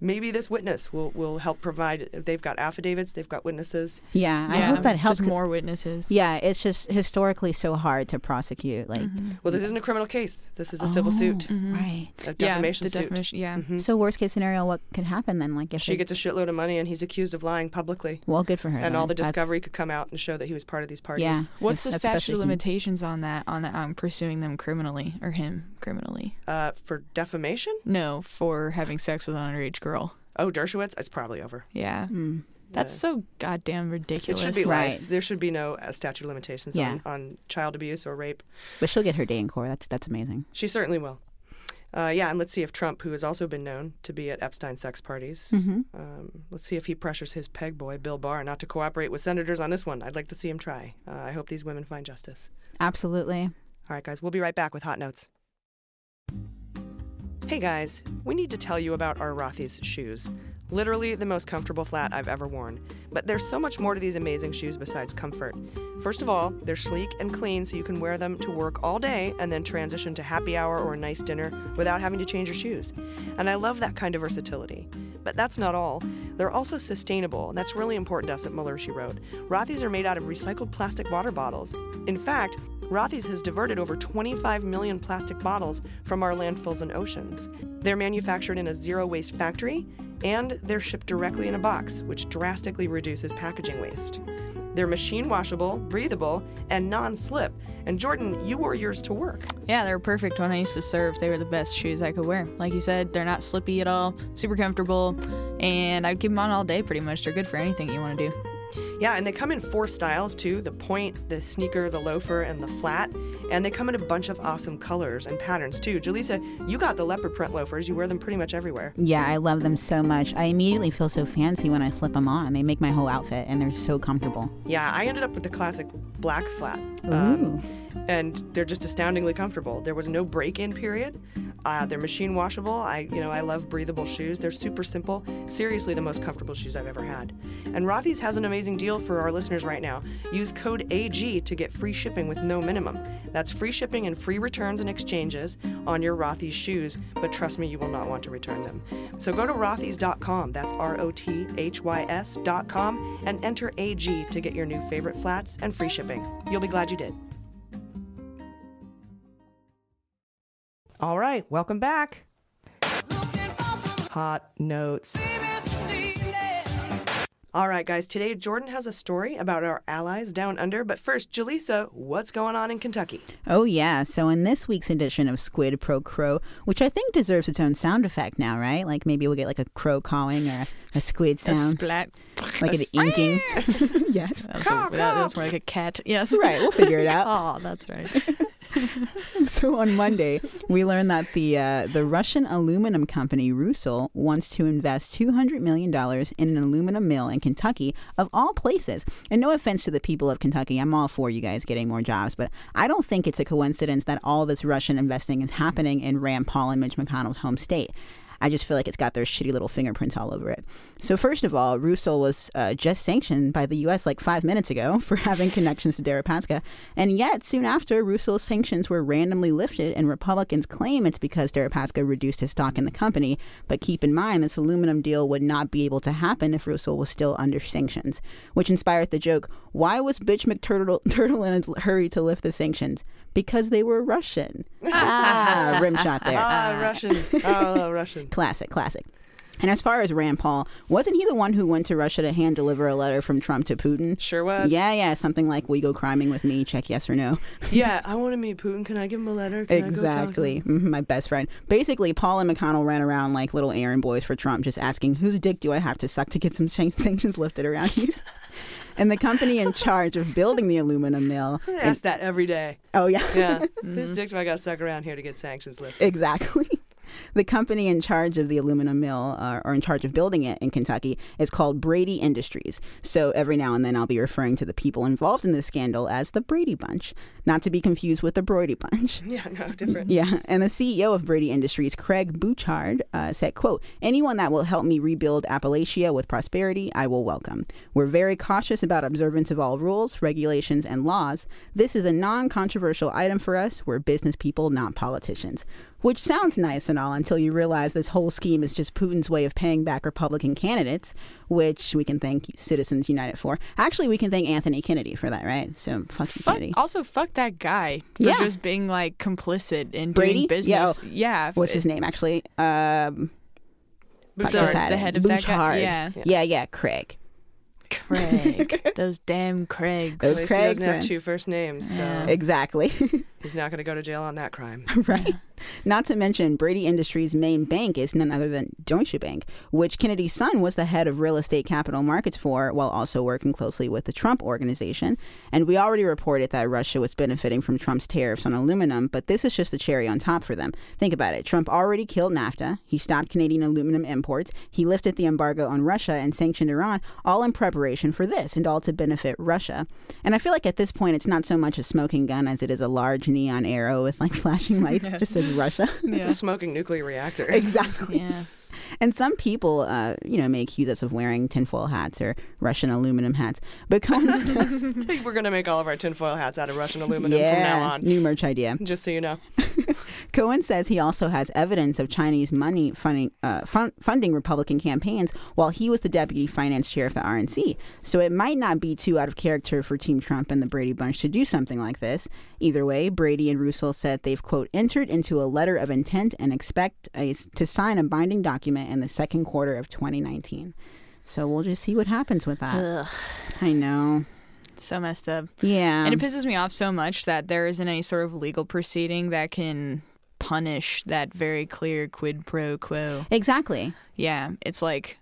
maybe this witness will, will help provide, they've got affidavits, they've got witnesses. Yeah, I hope that helps. just 'cause- more witnesses. Yeah, it's just historically so hard to prosecute. Like, Well, this isn't a criminal case. This is a civil suit. Right. A defamation the suit. defamation- yeah. Mhm. So worst case scenario, what could happen then? Like if She they- gets a shitload of money and he's accused of lying publicly. well, good for her. And then. all the That's- discovery could come out and show that he was part of these parties. Yeah. What's the statute of limitations on that on um, pursuing them criminally or him criminally? Uh, for defamation? No, for having sex with an underage girl. Oh, Dershowitz? It's probably over. Yeah. Hmm. That's so goddamn ridiculous. It should be Right. life. There should be no uh, statute of limitations Yeah. on, on child abuse or rape. But she'll get her day in court. That's that's amazing. She certainly will. Uh, yeah, and let's see if Trump, who has also been known to be at Epstein sex parties, Mhm. um, let's see if he pressures his peg boy, Bill Barr, not to cooperate with senators on this one. I'd like to see him try. Uh, I hope these women find justice. Absolutely. All right, guys, we'll be right back with Hot Notes. Hey guys, we need to tell you about our Rothy's shoes. Literally the most comfortable flat I've ever worn. But there's so much more to these amazing shoes besides comfort. First of all, they're sleek and clean so you can wear them to work all day and then transition to happy hour or a nice dinner without having to change your shoes. And I love that kind of versatility. But that's not all. They're also sustainable, and that's really important to us at Mueller, she wrote. Rothy's are made out of recycled plastic water bottles. In fact, Rothy's has diverted over 25 million plastic bottles from our landfills and oceans. They're manufactured in a zero waste factory, and they're shipped directly in a box, which drastically reduces packaging waste. They're machine washable, breathable, and non slip. And Jordan, you wore yours to work. Yeah, they were perfect when I used to serve. They were the best shoes I could wear. Like you said, they're not slippy at all, super comfortable, and I'd keep them on all day pretty much. They're good for anything you want to do. Yeah, and they come in four styles too the point, the sneaker, the loafer, and the flat. And they come in a bunch of awesome colors and patterns too. Jaleesa, you got the leopard print loafers. You wear them pretty much everywhere. Yeah, I love them so much. I immediately feel so fancy when I slip them on. They make my whole outfit, and they're so comfortable. Yeah, I ended up with the classic black flat. Um, and they're just astoundingly comfortable. There was no break-in period. Uh, they're machine washable. I, you know, I love breathable shoes. They're super simple. Seriously, the most comfortable shoes I've ever had. And Rothy's has an amazing deal for our listeners right now. Use code AG to get free shipping with no minimum. That's free shipping and free returns and exchanges on your Rothy's shoes. But trust me, you will not want to return them. So go to rothys.com. That's R-O-T-H-Y-S.com and enter AG to get your new favorite flats and free shipping. You'll be glad you did. All right, welcome back. Hot notes. All right, guys, today Jordan has a story about our allies down under. But first, Jaleesa, what's going on in Kentucky? Oh, yeah. So, in this week's edition of Squid Pro Crow, which I think deserves its own sound effect now, right? Like maybe we'll get like a crow cawing or a, a squid A sound. splat. Like an inking. yes. That was, a, that was more like a cat. Yes. Right, we'll figure it out. oh, that's right. so on Monday, we learned that the uh, the Russian aluminum company Rusal wants to invest two hundred million dollars in an aluminum mill in Kentucky, of all places. And no offense to the people of Kentucky, I'm all for you guys getting more jobs, but I don't think it's a coincidence that all this Russian investing is happening in Rand Paul and Mitch McConnell's home state. I just feel like it's got their shitty little fingerprints all over it. So first of all, Rusal was uh, just sanctioned by the U.S. like five minutes ago for having connections to Deripaska, and yet soon after, Rusal's sanctions were randomly lifted, and Republicans claim it's because Deripaska reduced his stock in the company. But keep in mind, this aluminum deal would not be able to happen if Rusal was still under sanctions, which inspired the joke: Why was bitch McTurtle Turtle in a hurry to lift the sanctions? Because they were Russian. Ah, rim shot there. Ah, Russian. Oh, Russian. Classic, classic. And as far as Rand Paul, wasn't he the one who went to Russia to hand deliver a letter from Trump to Putin? Sure was. Yeah, yeah, something like "We go criming with me." Check yes or no. yeah, I want to meet Putin. Can I give him a letter? Can exactly. Mhm, My best friend. Basically, Paul and McConnell ran around like little errand boys for Trump, just asking, "Whose dick do I have to suck to get some sanctions lifted around here?" And the company in charge of building the aluminum mill. I ask that every day. Oh yeah. Yeah. Mhm. Whose dick do I got stuck around here to get sanctions lifted? Exactly. The company in charge of the aluminum mill, uh, or in charge of building it in Kentucky, is called Braidy Industries. So every now and then I'll be referring to the people involved in this scandal as the Brady Bunch, not to be confused with the Brody Bunch. Yeah, no, different. Yeah, and the CEO of Braidy Industries, Craig Bouchard, uh, said, "quote Anyone that will help me rebuild Appalachia with prosperity, I will welcome. We're very cautious about observance of all rules, regulations, and laws. This is a non-controversial item for us. We're business people, not politicians." Which sounds nice and all until you realize this whole scheme is just Putin's way of paying back Republican candidates, which we can thank Citizens United for. Actually, we can thank Anthony Kennedy for that, right? So fuck you, Fuck, Kennedy. also, fuck that guy for Yeah. just being like complicit in Braidy? doing business. oh, Yeah. What's his name actually? Um, fuck, The- just had the it. head of that guy? Bouchard. Yeah. yeah, yeah, Craig. Craig. Those damn Craigs. Those At Craigs, he doesn't have two first names, so Yeah. Exactly. he's not going to go to jail on that crime. right. Not to mention, Braidy Industries' main bank is none other than Deutsche Bank, which Kennedy's son was the head of real estate capital markets for, while also working closely with the Trump organization. And we already reported that Russia was benefiting from Trump's tariffs on aluminum, but this is just the cherry on top for them. Think about it. Trump already killed NAFTA. He stopped Canadian aluminum imports. He lifted the embargo on Russia and sanctioned Iran, all in preparation for this, and all to benefit Russia. And I feel like at this point, it's not so much a smoking gun as it is a large neon arrow with like flashing lights. It just says Russia. It's a smoking nuclear reactor. Exactly. Yeah. And some people, uh, you know, may accuse us of wearing tinfoil hats or Russian aluminum hats. But Cohen says, we're going to make all of our tinfoil hats out of Russian aluminum yeah, from now on. new merch idea. Just so you know. Cohen says he also has evidence of Chinese money funding uh, fun- funding Republican campaigns while he was the deputy finance chair of the RNC. So it might not be too out of character for Team Trump and the Brady Bunch to do something like this. Either way, Braidy and Rusal said they've quote entered into a letter of intent and expect a, to sign a binding document in the second quarter of 2019. So we'll just see what happens with that. Ugh. I know. So messed up. Yeah. And it pisses me off so much that there isn't any sort of legal proceeding that can punish that very clear quid pro quo. Exactly. Yeah, it's like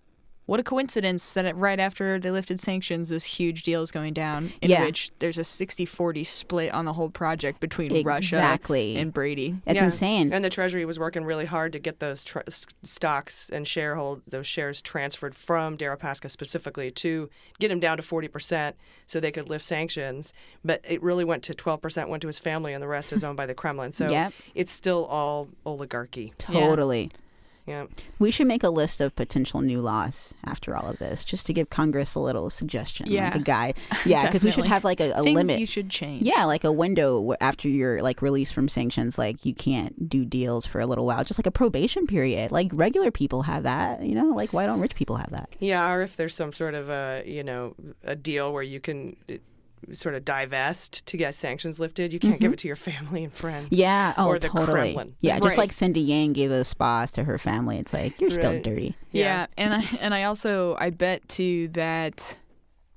what a coincidence that it, right after they lifted sanctions, this huge deal is going down in Yeah. which there's a 60-40 split on the whole project between Russia Exactly. and Braidy. It's Yeah. insane. And the Treasury was working really hard to get those tr- stocks and sharehold those shares transferred from Deripaska specifically to get him down to forty percent so they could lift sanctions. But it really went to twelve percent went to his family, and the rest is owned by the Kremlin. So Yep. it's still all oligarchy. Totally. Yeah. We should make a list of potential new laws after all of this, just to give Congress a little suggestion, like a guide. Yeah, because we should have like a, a Things limit. you should change. Yeah, like a window after you're like released from sanctions, like you can't do deals for a little while, just like a probation period. Like regular people have that, you know. Like why don't rich people have that? Yeah, or if there's some sort of a you know a deal where you can sort of divest to get sanctions lifted, you can't give Mhm. it to your family and friends. Yeah, oh or the totally. Kremlin. Yeah, just like Cindy Yang gave those spas to her family. It's like you're still Right. dirty. Yeah. and I and I also I bet too that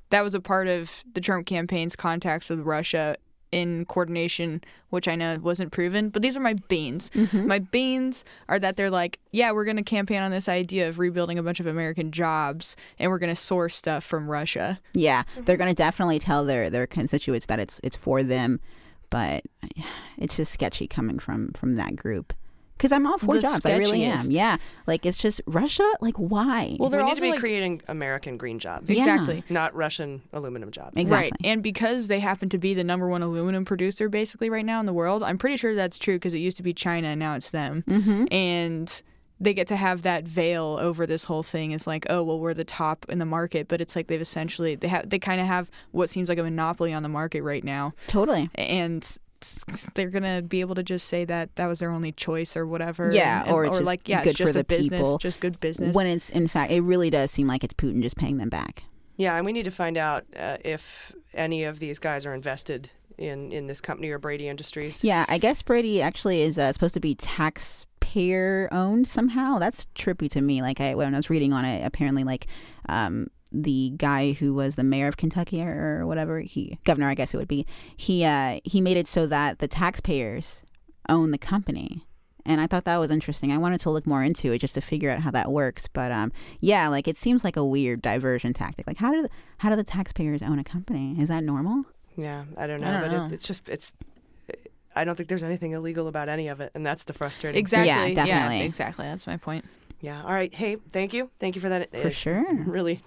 that was a part of the Trump campaign's contacts with Russia in coordination, which I know wasn't proven. But these are my beans. Mm-hmm. My beans are that they're like, yeah, we're going to campaign on this idea of rebuilding a bunch of American jobs, and we're going to source stuff from Russia. Yeah, they're gonna definitely tell their their constituents that it's it's for them, but it's just sketchy coming from from that group. Because I'm all for The jobs, I really am. Yeah, like it's just Russia. Like why? Well, we they're need also to be like- creating American green jobs. Yeah. Exactly. Not Russian aluminum jobs. Right. And because they happen to be the number one aluminum producer basically right now in the world, I'm pretty sure that's true because it used to be China and now it's them. Mhm. And they get to have that veil over this whole thing is like, oh, well, we're the top in the market, but it's like they've essentially they have they kind of have what seems like a monopoly on the market right now. Totally. And s- s- they're gonna be able to just say that that was their only choice or whatever. Yeah, and- or it's just like yeah, good it's just for a the business, people. just good business. When it's in fact, it really does seem like it's Putin just paying them back. Yeah, and we need to find out uh, if any of these guys are invested in in this company or Braidy Industries. Yeah, I guess Braidy actually is uh, supposed to be taxpayer owned somehow. That's trippy to me. Like I when I was reading on it, apparently like um the guy who was the mayor of Kentucky or whatever, he governor I guess it would be. He uh he made it so that the taxpayers own the company. And I thought that was interesting. I wanted to look more into it just to figure out how that works. But um, yeah, like it seems like a weird diversion tactic. Like how do how do the taxpayers own a company? Is that normal? Yeah, I don't know, I don't but know. It, it's just it's. I don't think there's anything illegal about any of it, and that's the frustrating. exactly. yeah definitely. exactly. That's my point. Yeah. All right. Hey, thank you. Thank you for that. For uh, sure. Really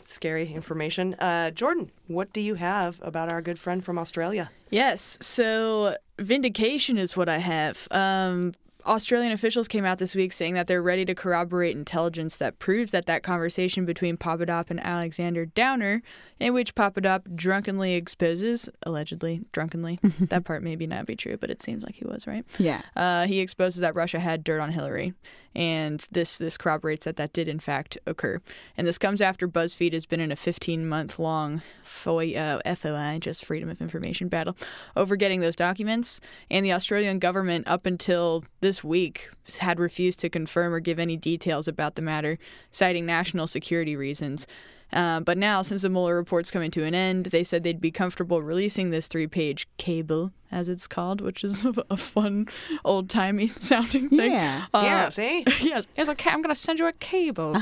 scary information. Uh, Jordan, what do you have about our good friend from Australia? Yes. So vindication is what I have. Um, Australian officials came out this week saying that they're ready to corroborate intelligence that proves that that conversation between Papadop and Alexander Downer, in which Papadop drunkenly exposes, allegedly drunkenly, that part maybe not be true, but it seems like he was right. Yeah. Uh, he exposes that Russia had dirt on Hillary, and this this corroborates that that did in fact occur. And this comes after BuzzFeed has been in a 15 month long FOI, uh, FOI, just Freedom of Information battle, over getting those documents. And the Australian government, up until this week, had refused to confirm or give any details about the matter, citing national security reasons. Uh, but now, since the Mueller report's coming to an end, they said they'd be comfortable releasing this three page cable, as it's called, which is a fun, old timey sounding thing. Yeah. yeah. See. yes, it's a ca- I'm going to send you a cable.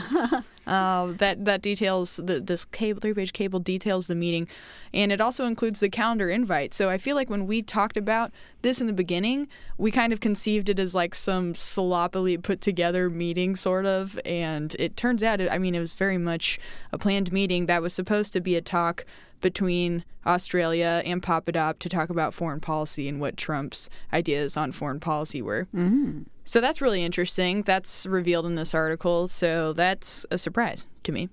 Uh, that that details the, this cable three page cable details the meeting, and it also includes the calendar invite. So I feel like when we talked about this in the beginning, we kind of conceived it as like some sloppily put together meeting, sort of. And it turns out, I mean, it was very much a planned meeting that was supposed to be a talk between Australia and Papadop to talk about foreign policy and what Trump's ideas on foreign policy were. Mm. So that's really interesting. That's revealed in this article. So that's a surprise to me.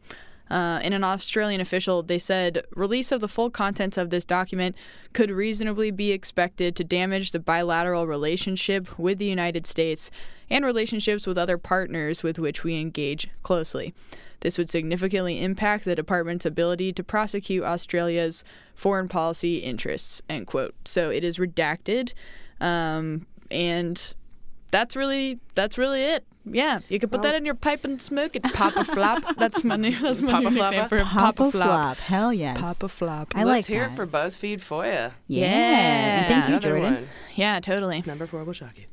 Uh, in an Australian official, they said release of the full contents of this document could reasonably be expected to damage the bilateral relationship with the United States and relationships with other partners with which we engage closely. This would significantly impact the department's ability to prosecute Australia's foreign policy interests. End quote. So it is redacted, um, and that's really that's really it. Yeah, you can put that in your pipe and smoke it. Papa Flop. That's my new. That's my Papa new Floppa? nickname for. Papa, Papa flop. Flop. Hell yes. Papa Flop. I Let's like hear that. it for BuzzFeed FOIA. Yeah. Thank you, Another Jordan. one. Yeah, totally. Number four will shock you.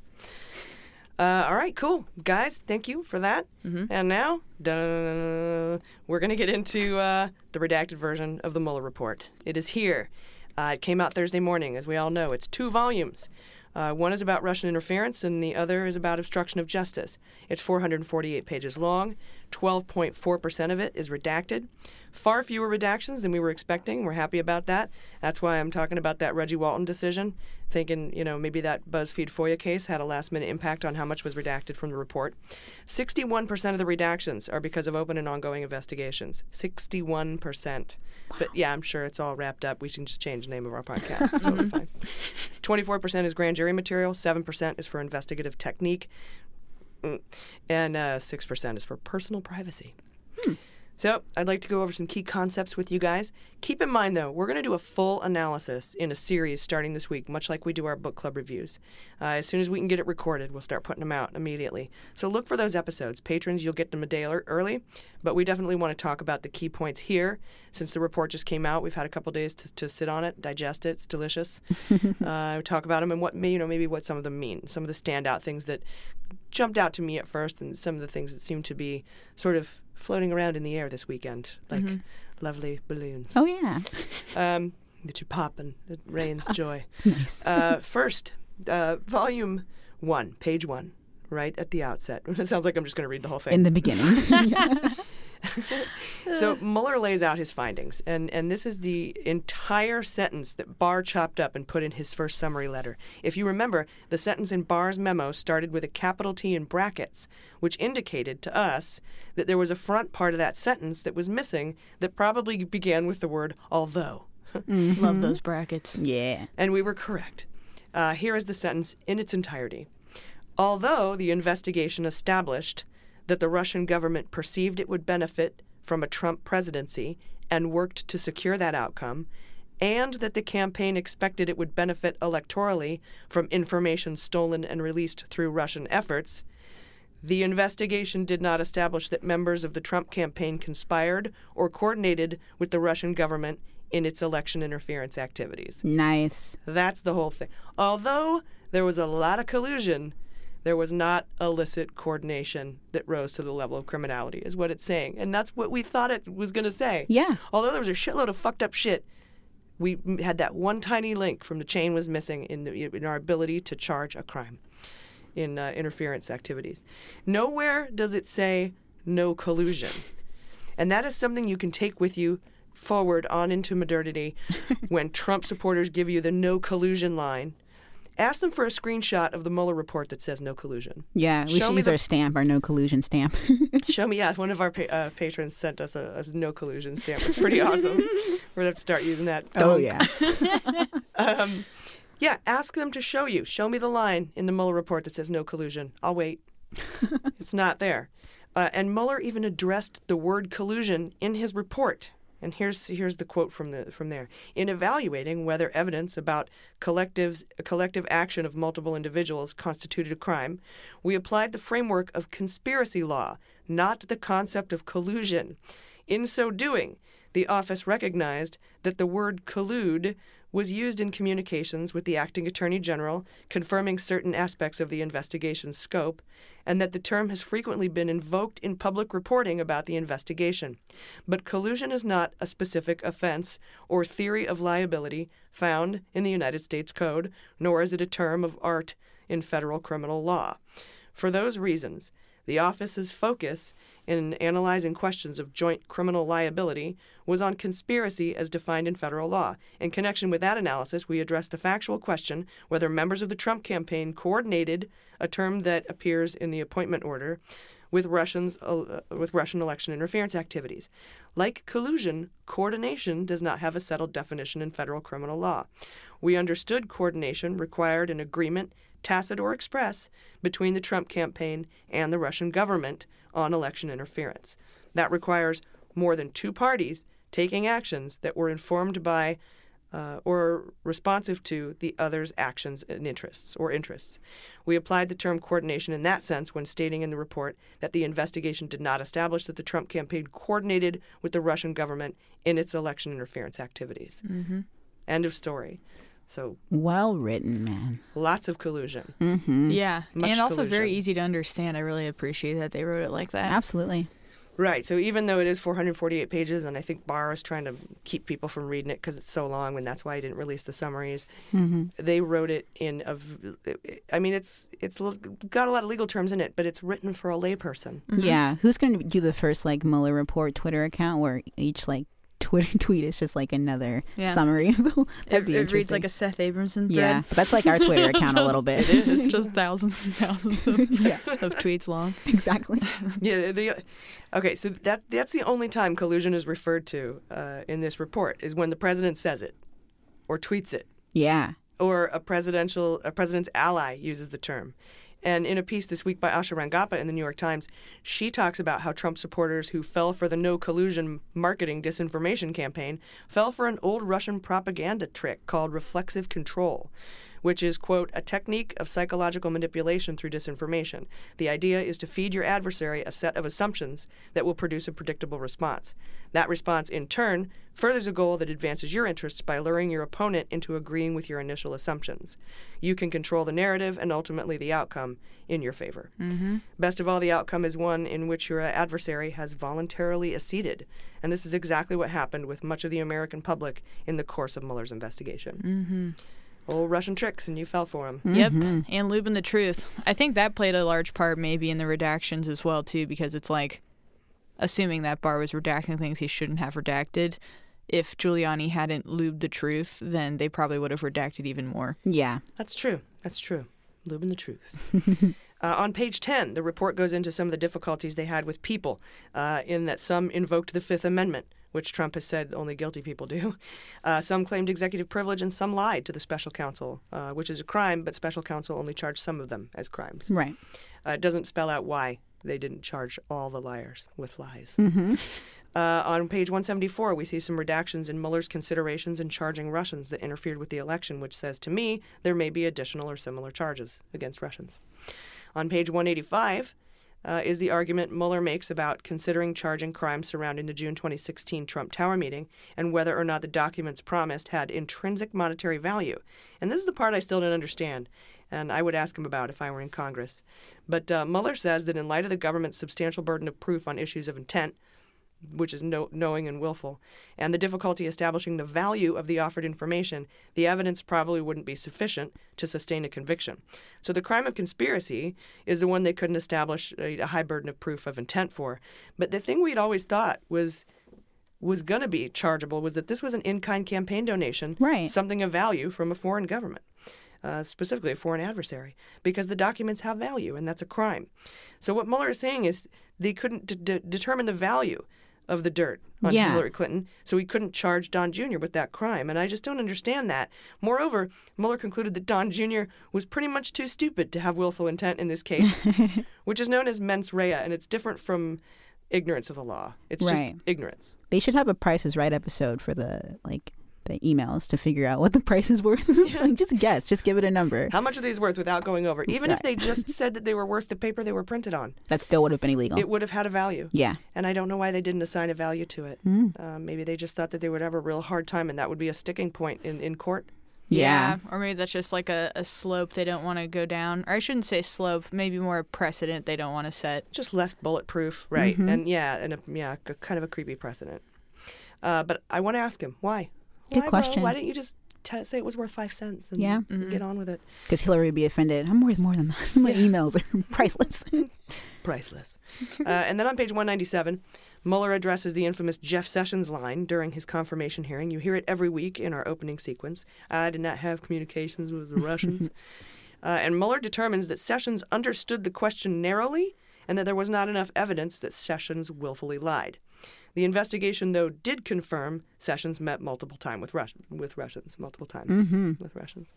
Uh, all right, cool. Guys, thank you for that. And now, duh, we're going to get into uh, the redacted version of the Mueller report. It is here. Uh, it came out Thursday morning, as we all know. It's two volumes. Uh, one is about Russian interference, and the other is about obstruction of justice. It's 448 pages long. 12.4% of it is redacted. Far fewer redactions than we were expecting. We're happy about that. That's why I'm talking about that Reggie Walton decision, thinking, you know, maybe that BuzzFeed FOIA case had a last minute impact on how much was redacted from the report. 61% of the redactions are because of open and ongoing investigations. 61%. But yeah, I'm sure it's all wrapped up. We can just change the name of our podcast. It's totally fine. 24% is grand jury material, 7% is for investigative technique. And uh, 6% is for personal privacy. So, I'd like to go over some key concepts with you guys. Keep in mind, though, we're going to do a full analysis in a series starting this week, much like we do our book club reviews. Uh, as soon as we can get it recorded, we'll start putting them out immediately. So, look for those episodes. Patrons, you'll get them a day ear- early, but we definitely want to talk about the key points here. Since the report just came out, we've had a couple days to, to sit on it, digest it. It's delicious. uh, talk about them and what, may- you know, maybe what some of them mean, some of the standout things that jumped out to me at first, and some of the things that seem to be sort of floating around in the air this weekend, like Mhm. lovely balloons. Oh, yeah. Um, that you pop and it rains joy. Nice. Uh, first, uh, volume one, page one, right at the outset. It sounds like I'm just going to read the whole thing. In the beginning. so Mueller lays out his findings, and, and this is the entire sentence that Barr chopped up and put in his first summary letter. If you remember, the sentence in Barr's memo started with a capital T in brackets, which indicated to us that there was a front part of that sentence that was missing that probably began with the word although. Love those brackets. Yeah. And we were correct. Uh, here is the sentence in its entirety. Although the investigation established that the Russian government perceived it would benefit from a Trump presidency and worked to secure that outcome, and that the campaign expected it would benefit electorally from information stolen and released through Russian efforts, the investigation did not establish that members of the Trump campaign conspired or coordinated with the Russian government in its election interference activities. Nice. That's the whole thing. Although there was a lot of collusion, there was not illicit coordination that rose to the level of criminality, is what it's saying. And that's what we thought it was going to say. Yeah. Although there was a shitload of fucked up shit, we had that one tiny link from the chain was missing in, the, in our ability to charge a crime in uh, interference activities. Nowhere does it say no collusion. and that is something you can take with you forward on into modernity when Trump supporters give you the no collusion line. Ask them for a screenshot of the Mueller report that says no collusion. Yeah, we Show should use the- our stamp, our no collusion stamp. Show me, yeah. One of our pa- uh, patrons sent us a, a no collusion stamp. It's pretty awesome. We're gonna have to start using that. Oh, yeah. um, yeah, ask them to show you. Show me the line in the Mueller report that says no collusion. I'll wait. it's not there. Uh, and Mueller even addressed the word collusion in his report. And here's here's the quote from the from there. In evaluating whether evidence about collectives collective action of multiple individuals constituted a crime, we applied the framework of conspiracy law, not the concept of collusion. In so doing, the office recognized that the word collude was used in communications with the acting attorney general confirming certain aspects of the investigation's scope, and that the term has frequently been invoked in public reporting about the investigation. But collusion is not a specific offense or theory of liability found in the United States Code, nor is it a term of art in federal criminal law. For those reasons, the office's focus in analyzing questions of joint criminal liability was on conspiracy as defined in federal law. In connection with that analysis, we addressed the factual question whether members of the Trump campaign coordinated, a term that appears in the appointment order, with Russians uh, with Russian election interference activities. Like collusion, coordination does not have a settled definition in federal criminal law. We understood coordination required an agreement, tacit or express, between the Trump campaign and the Russian government on election interference. That requires more than two parties taking actions that were informed by uh, or responsive to the other's actions and interests or interests. We applied the term coordination in that sense when stating in the report that the investigation did not establish that the Trump campaign coordinated with the Russian government in its election interference activities. Mm-hmm. End of story. So Well written, man. lots of collusion. Mm-hmm. Yeah, Much and also very easy to understand. I really appreciate that they wrote it like that. Absolutely. Right. So even though it is 448 pages, and I think Barr is trying to keep people from reading it because it's so long, and that's why he didn't release the summaries. Mhm. They wrote it in a. v- I mean, it's it's got a lot of legal terms in it, but it's written for a layperson. Yeah. Who's going to do the first like Mueller report Twitter account where each like Twitter tweet is just like another Yeah. summary? That'd It, it reads like a Seth Abramson thread. Yeah, but that's like our Twitter account a little bit. It is just thousands and thousands of, of tweets long. Exactly. Yeah. The, okay. So that that's the only time collusion is referred to uh, in this report is when the president says it, or tweets it. Yeah. or a presidential a president's ally uses the term. And in a piece this week by Asha Rangappa in the New York Times, she talks about how Trump supporters who fell for the no collusion marketing disinformation campaign fell for an old Russian propaganda trick called reflexive control, which is, quote, a technique of psychological manipulation through disinformation. The idea is to feed your adversary a set of assumptions that will produce a predictable response. That response, in turn, furthers a goal that advances your interests by luring your opponent into agreeing with your initial assumptions. You can control the narrative and ultimately the outcome in your favor. Mm-hmm. Best of all, the outcome is one in which your adversary has voluntarily acceded. And this is exactly what happened with much of the American public in the course of Mueller's investigation. Mm-hmm. Old Russian tricks, and you fell for them. Yep, and lubing the truth. I think that played a large part maybe in the redactions as well too, because it's like, assuming that Barr was redacting things he shouldn't have redacted. If Giuliani hadn't lubed the truth, then they probably would have redacted even more. Yeah. That's true. That's true. Lubing the truth. uh, on page 10, the report goes into some of the difficulties they had with people, uh, in that some invoked the Fifth Amendment, which Trump has said only guilty people do. Uh, some claimed executive privilege, and some lied to the special counsel, uh, which is a crime, but special counsel only charged some of them as crimes. Right. Uh, it doesn't spell out why they didn't charge all the liars with lies. Mm-hmm. Uh, on page 174, we see some redactions in Mueller's considerations in charging Russians that interfered with the election, which says to me there may be additional or similar charges against Russians. On page 185 uh, is the argument Mueller makes about considering charging crimes surrounding the June 2016 Trump Tower meeting and whether or not the documents promised had intrinsic monetary value. And this is the part I still don't understand, and I would ask him about if I were in Congress. But uh, Mueller says that in light of the government's substantial burden of proof on issues of intent, which is no, knowing and willful, and the difficulty establishing the value of the offered information, the evidence probably wouldn't be sufficient to sustain a conviction. So the crime of conspiracy is the one they couldn't establish a, a high burden of proof of intent for. But the thing we'd always thought was was going to be chargeable was that this was an in-kind campaign donation, right. something of value from a foreign government. Uh, specifically a foreign adversary, because the documents have value, and that's a crime. So what Mueller is saying is they couldn't d- d- determine the value of the dirt on Yeah. Hillary Clinton, so he couldn't charge Don Jr. with that crime. And I just don't understand that. Moreover, Mueller concluded that Don Jr. was pretty much too stupid to have willful intent in this case, which is known as mens rea, and it's different from ignorance of the law. It's Right. just ignorance. They should have a Price is Right episode for the like the emails to figure out what the price is worth. like, just guess. Just give it a number. How much are these worth without going over? Even if they just said that they were worth the paper they were printed on, That still would have been illegal. it would have had a value. Yeah. And I don't know why they didn't assign a value to it. Mm. Uh, maybe they just thought that they would have a real hard time and that would be a sticking point in, in court. Yeah. Or maybe that's just like a, a slope they don't want to go down. Or I shouldn't say slope, maybe more a precedent they don't want to set. Just less bulletproof, right? Mhm. And yeah, and a, yeah, a, kind of a creepy precedent. Uh, but I want to ask him why. Good why, bro? question. Why didn't you just t- say it was worth five cents and Yeah. get on with it? Because Hillary would be offended. I'm worth more than that. My emails are priceless. priceless. uh, and then on page 197, Mueller addresses the infamous Jeff Sessions line during his confirmation hearing. You hear it every week in our opening sequence. I did not have communications with the Russians. Uh, and Mueller determines that Sessions understood the question narrowly and that there was not enough evidence that Sessions willfully lied. The investigation, though, did confirm Sessions met multiple times with, Rus- with Russians, multiple times Mhm. with Russians.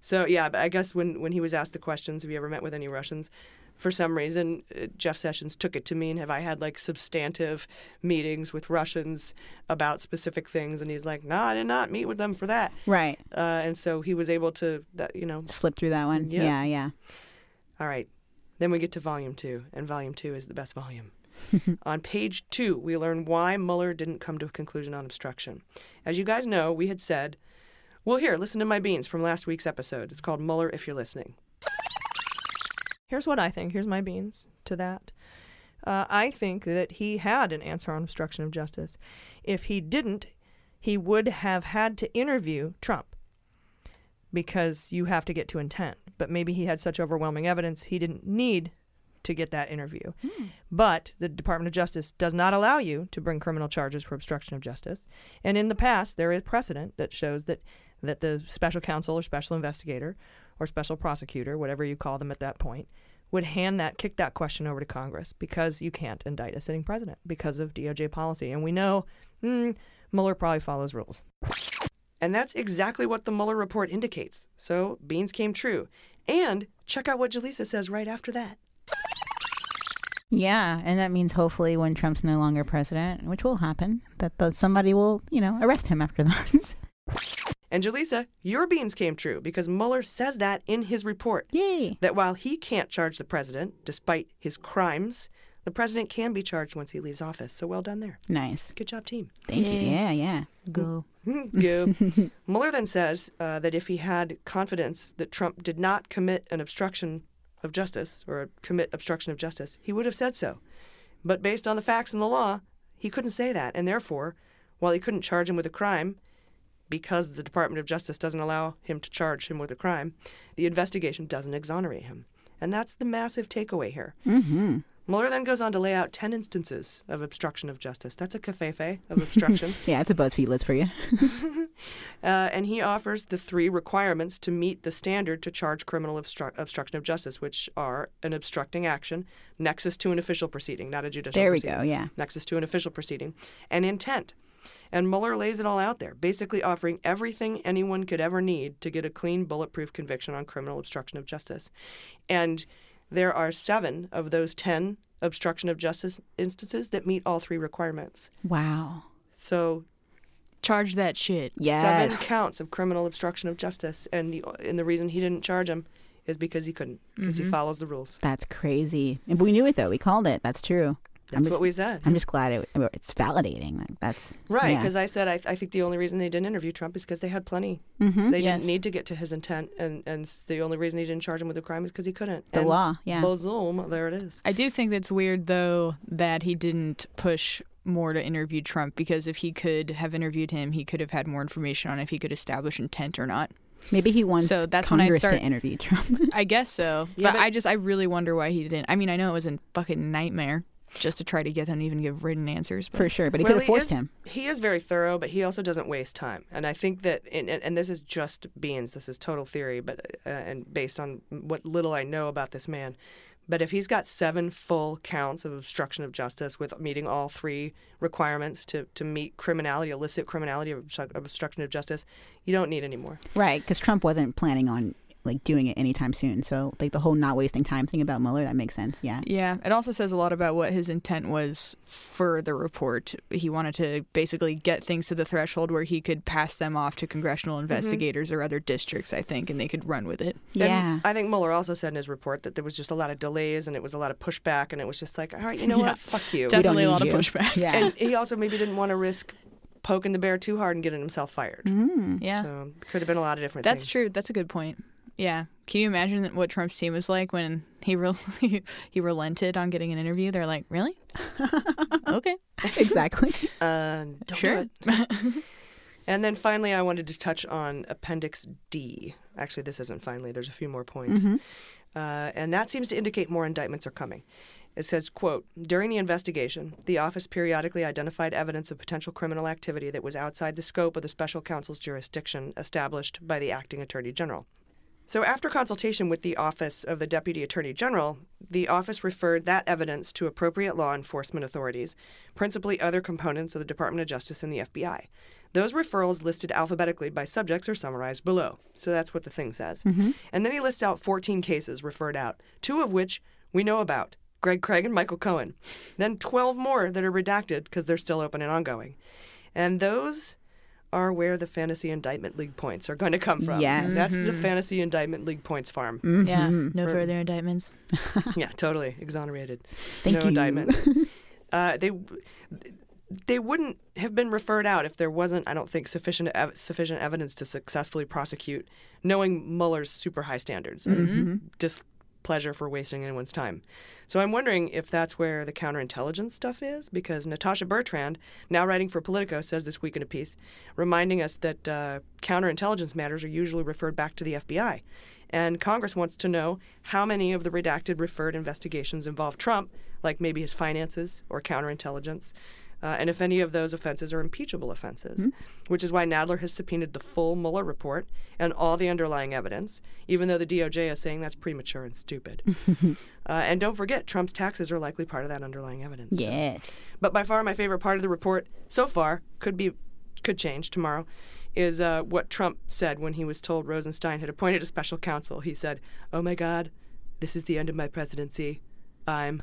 So yeah, but I guess when when he was asked the questions, have you ever met with any Russians? For some reason, uh, Jeff Sessions took it to mean, have I had like substantive meetings with Russians about specific things? And he's like, no, I did not meet with them for that. right. Uh, and so he was able to, that you know, Slip through that one. Yeah. Yeah, yeah. all right. Then we get to volume two, and volume two is the best volume. on page two, we learn why Mueller didn't come to a conclusion on obstruction. As you guys know, we had said Well, here, listen to my beans from last week's episode. It's called Mueller If You're Listening. Here's what I think. Here's my beans to that. Uh, I think that he had an answer on obstruction of justice. If he didn't, he would have had to interview Trump because you have to get to intent. But maybe he had such overwhelming evidence he didn't need to get that interview. But the Department of Justice does not allow you to bring criminal charges for obstruction of justice. And in the past, there is precedent that shows that, that the special counsel or special investigator or special prosecutor, whatever you call them at that point, would hand that, kick that question over to Congress because you can't indict a sitting president because of DOJ policy. And we know mm, Mueller probably follows rules. And that's exactly what the Mueller report indicates. So beans came true. And check out what Jaleesa says right after that. Yeah, and that means hopefully when Trump's no longer president, which will happen, that the, somebody will, you know, arrest him after that. And Jaleesa, your beans came true because Mueller says that in his report. Yay. That while he can't charge the president, despite his crimes, the president can be charged once he leaves office. So well done there. nice. Good job, team. Thank you. Yeah, yeah. Go. Go. Mueller then says uh, that if he had confidence that Trump did not commit an obstruction of justice or commit obstruction of justice, he would have said so. But based on the facts and the law, he couldn't say that. And therefore, while he couldn't charge him with a crime, because the Department of Justice doesn't allow him to charge him with a crime, the investigation doesn't exonerate him. And that's the massive takeaway here. Mm-hmm. Mueller then goes on to lay out 10 instances of obstruction of justice. That's a cafefe of obstructions. Yeah, it's a BuzzFeed list for you. Uh, and he offers the three requirements to meet the standard to charge criminal obstru- obstruction of justice, which are an obstructing action, nexus to an official proceeding, not a judicial There we proceeding. go, yeah. Nexus to an official proceeding, and intent. And Mueller lays it all out there, basically offering everything anyone could ever need to get a clean, bulletproof conviction on criminal obstruction of justice. And there are seven of those 10 obstruction of justice instances that meet all three requirements. Wow. So Charge that shit. Yes. seven counts of criminal obstruction of justice, and the, and the reason he didn't charge him is because he couldn't, because he Mhm. follows the rules. That's crazy. And we knew it though. We called it. That's true. I'm That's just- what we said. I'm just glad it, it's validating. Like that's Right, yeah. because I said I, I think the only reason they didn't interview Trump is because they had plenty. Mhm. They Yes. didn't need to get to his intent, and, and the only reason he didn't charge him with a crime is because he couldn't. The And law, yeah. Bozoom, there it is. I do think that's weird, though, that he didn't push more to interview Trump because if he could have interviewed him, he could have had more information on if he could establish intent or not. Maybe he wants so that's when I Congress start to interview Trump. I guess so, Yeah, but, but- I just I really wonder why he didn't. I mean, I know it was a fucking nightmare just to try to get them to even give written answers. But For sure, but he Well, could have forced is, him. He is very thorough, but he also doesn't waste time. And I think that, and, and and this is just beans, this is total theory, but uh, and based on what little I know about this man. But if he's got seven full counts of obstruction of justice with meeting all three requirements to, to meet criminality, illicit criminality of obstru- of obstruction of justice, you don't need any more. Right, because Trump wasn't planning on like doing it anytime soon. So like the whole not wasting time thing about Mueller, that makes sense. Yeah. Yeah, it also says a lot about what his intent was for the report. He wanted to basically get things to the threshold where he could pass them off to congressional investigators or other districts, I think, and they could run with it. Yeah. And I think Mueller also said in his report that there was just a lot of delays and it was a lot of pushback, and it was just like, all right, you know Yeah. what? Fuck you. Definitely a lot you. of pushback. Yeah. And he also maybe didn't want to risk poking the bear too hard and getting himself fired. Mm. Yeah. So could have been a lot of different That's things. true. That's a good point. Yeah. Can you imagine what Trump's team was like when he re- he relented on getting an interview? They're like, "Really? okay, exactly. Uh, don't sure." do it. and then finally, I wanted to touch on Appendix D. Actually, this isn't finally. There's a few more points. Mhm. Uh, and that seems to indicate more indictments are coming. It says, quote, during the investigation, the office periodically identified evidence of potential criminal activity that was outside the scope of the special counsel's jurisdiction established by the acting attorney general. So, after consultation with the Office of the Deputy Attorney General, the office referred that evidence to appropriate law enforcement authorities, principally other components of the Department of Justice and the FBI. Those referrals listed alphabetically by subjects are summarized below. So that's what the thing says. Mm-hmm. And then he lists out 14 cases referred out, two of which we know about Greg Craig and Michael Cohen. Then 12 more that are redacted because they're still open and ongoing. And those are where the Fantasy Indictment League points are going to come from. Yes. That's the Mhm. Fantasy Indictment League points farm. Yeah. Mhm. No Or- further indictments. yeah, totally exonerated. Thank no you. indictment. uh, they they wouldn't have been referred out if there wasn't, I don't think, sufficient ev- sufficient evidence to successfully prosecute, knowing Mueller's super high standards and displeasure for wasting anyone's time. So I'm wondering if that's where the counterintelligence stuff is, because Natasha Bertrand, now writing for Politico, says this week in a piece, reminding us that uh, counterintelligence matters are usually referred back to the FBI. And Congress wants to know how many of the redacted referred investigations involve Trump, like maybe his finances or counterintelligence, uh, and if any of those offenses are impeachable offenses, which is why Nadler has subpoenaed the full Mueller report and all the underlying evidence, even though the DOJ is saying that's premature and stupid. uh, and don't forget, Trump's taxes are likely part of that underlying evidence. so- Yes. But by far, my favorite part of the report so far could be could change tomorrow. Is uh, what Trump said when he was told Rosenstein had appointed a special counsel. He said, "Oh my God, this is the end of my presidency. I'm."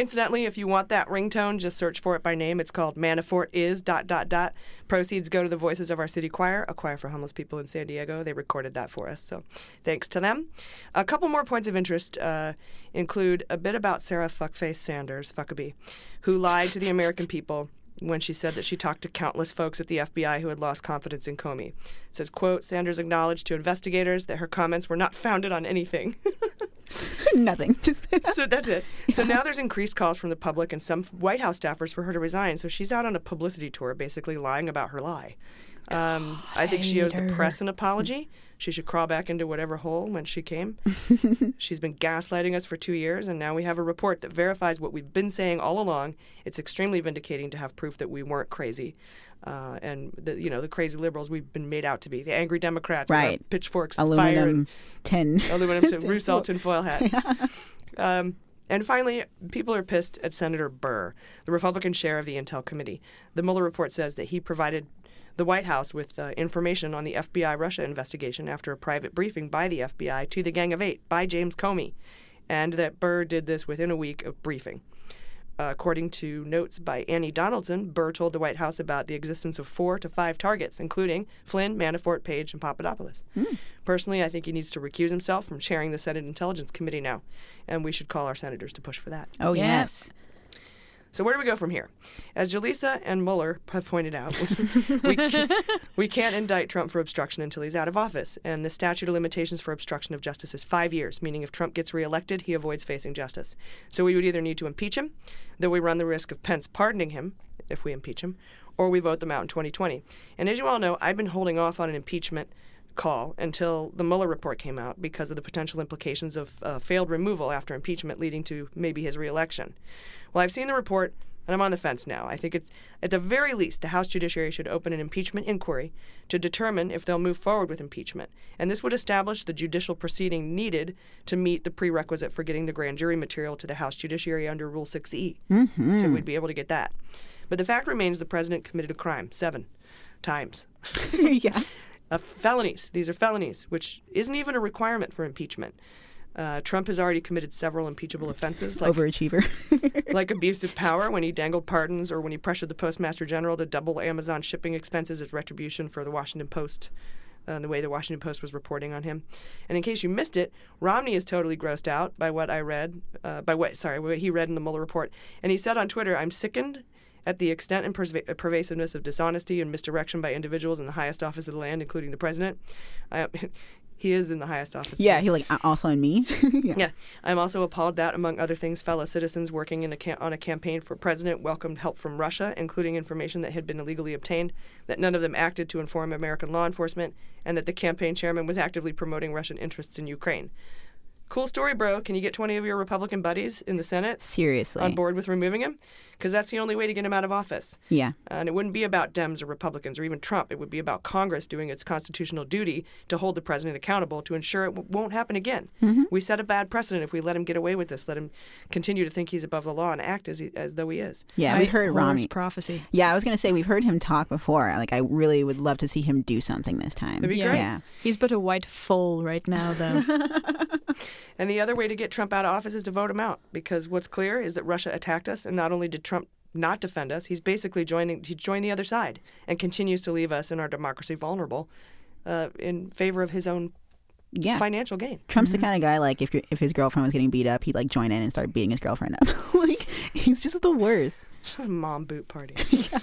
Incidentally, if you want that ringtone, just search for it by name. It's called Manafort is dot dot dot. Proceeds go to the Voices of Our City Choir, a choir for homeless people in San Diego. They recorded that for us, so thanks to them. A couple more points of interest uh, include a bit about Sarah Fuckface Sanders, Fuckabee, who lied to the American people when she said that she talked to countless folks at the FBI who had lost confidence in Comey. It says, quote, Sanders acknowledged to investigators that her comments were not founded on anything. Nothing. So that's it. So now there's increased calls from the public and some White House staffers for her to resign. So she's out on a publicity tour, basically lying about her lie. Um, I think she owes the press an apology. She should crawl back into whatever hole when she came. She's been gaslighting us for two years, and now we have a report that verifies what we've been saying all along. It's extremely vindicating to have proof that we weren't crazy. Uh, and the you know the crazy liberals we've been made out to be the angry Democrats Right. pitchforks and fire aluminum and tin. aluminum tin tinfoil hat. um, and finally, people are pissed at Senator Burr, the Republican chair of the Intel Committee. The Mueller report says that he provided the White House with uh, information on the FBI Russia investigation after a private briefing by the FBI to the Gang of Eight by James Comey, and that Burr did this within a week of briefing. Uh, according to notes by Annie Donaldson, Burr told the White House about the existence of four to five targets, including Flynn, Manafort, Page, and Papadopoulos. Personally, I think he needs to recuse himself from chairing the Senate Intelligence Committee now, and we should call our senators to push for that. Oh, yes. So where do we go from here? As Jaleesa and Mueller have pointed out, we, can't, we can't indict Trump for obstruction until he's out of office, and the statute of limitations for obstruction of justice is five years, meaning if Trump gets reelected, he avoids facing justice. So we would either need to impeach him, though we run the risk of Pence pardoning him if we impeach him, or we vote them out in 2020. And as you all know, I've been holding off on an impeachment call until the Mueller report came out because of the potential implications of uh, failed removal after impeachment leading to maybe his reelection. Well, I've seen the report and I'm on the fence now. I think it's at the very least the House Judiciary should open an impeachment inquiry to determine if they'll move forward with impeachment. And this would establish the judicial proceeding needed to meet the prerequisite for getting the grand jury material to the House Judiciary under Rule 6E. Mhm. So we'd be able to get that. But the fact remains the president committed a crime seven times. yeah. Uh, felonies. These are felonies, which isn't even a requirement for impeachment. Uh, Trump has already committed several impeachable offenses, like Overachiever. like abuse of power when he dangled pardons or when he pressured the postmaster general to double Amazon shipping expenses as retribution for the Washington Post. Uh, the way the Washington Post was reporting on him, and in case you missed it, Romney is totally grossed out by what I read, uh, by what sorry, what he read in the Mueller report, and he said on Twitter, "I'm sickened at the extent and perva- pervasiveness of dishonesty and misdirection by individuals in the highest office of the land, including the president." I, he is in the highest office. Yeah, he like "Uh, also in me. Yeah. I'm also appalled that, among other things, fellow citizens working in a cam- on a campaign for president welcomed help from Russia, including information that had been illegally obtained, that none of them acted to inform American law enforcement, and that the campaign chairman was actively promoting Russian interests in Ukraine. Cool story, bro. Can you get 20 of your Republican buddies in the Senate Seriously. on board with removing him? Because that's the only way to get him out of office. Yeah. And it wouldn't be about Dems or Republicans or even Trump. It would be about Congress doing its constitutional duty to hold the president accountable to ensure it w- won't happen again. Mm-hmm. We set a bad precedent if we let him get away with this, let him continue to think he's above the law and act as, he, as though he is. Yeah, we heard Horror's Romney. prophecy. Yeah, I was gonna say we've heard him talk before. Like, I really would love to see him do something this time. That'd be Yeah. great. Yeah. He's but a white foal right now, though. And the other way to get Trump out of office is to vote him out, because what's clear is that Russia attacked us, and not only did Trump not defend us, he's basically joining he joined the other side and continues to leave us and our democracy vulnerable. uh, in favor of his own Yeah. financial gain. Trump's the kind of guy like if if his girlfriend was getting beat up, he'd like join in and start beating his girlfriend up. like he's just the worst. Mom boot party.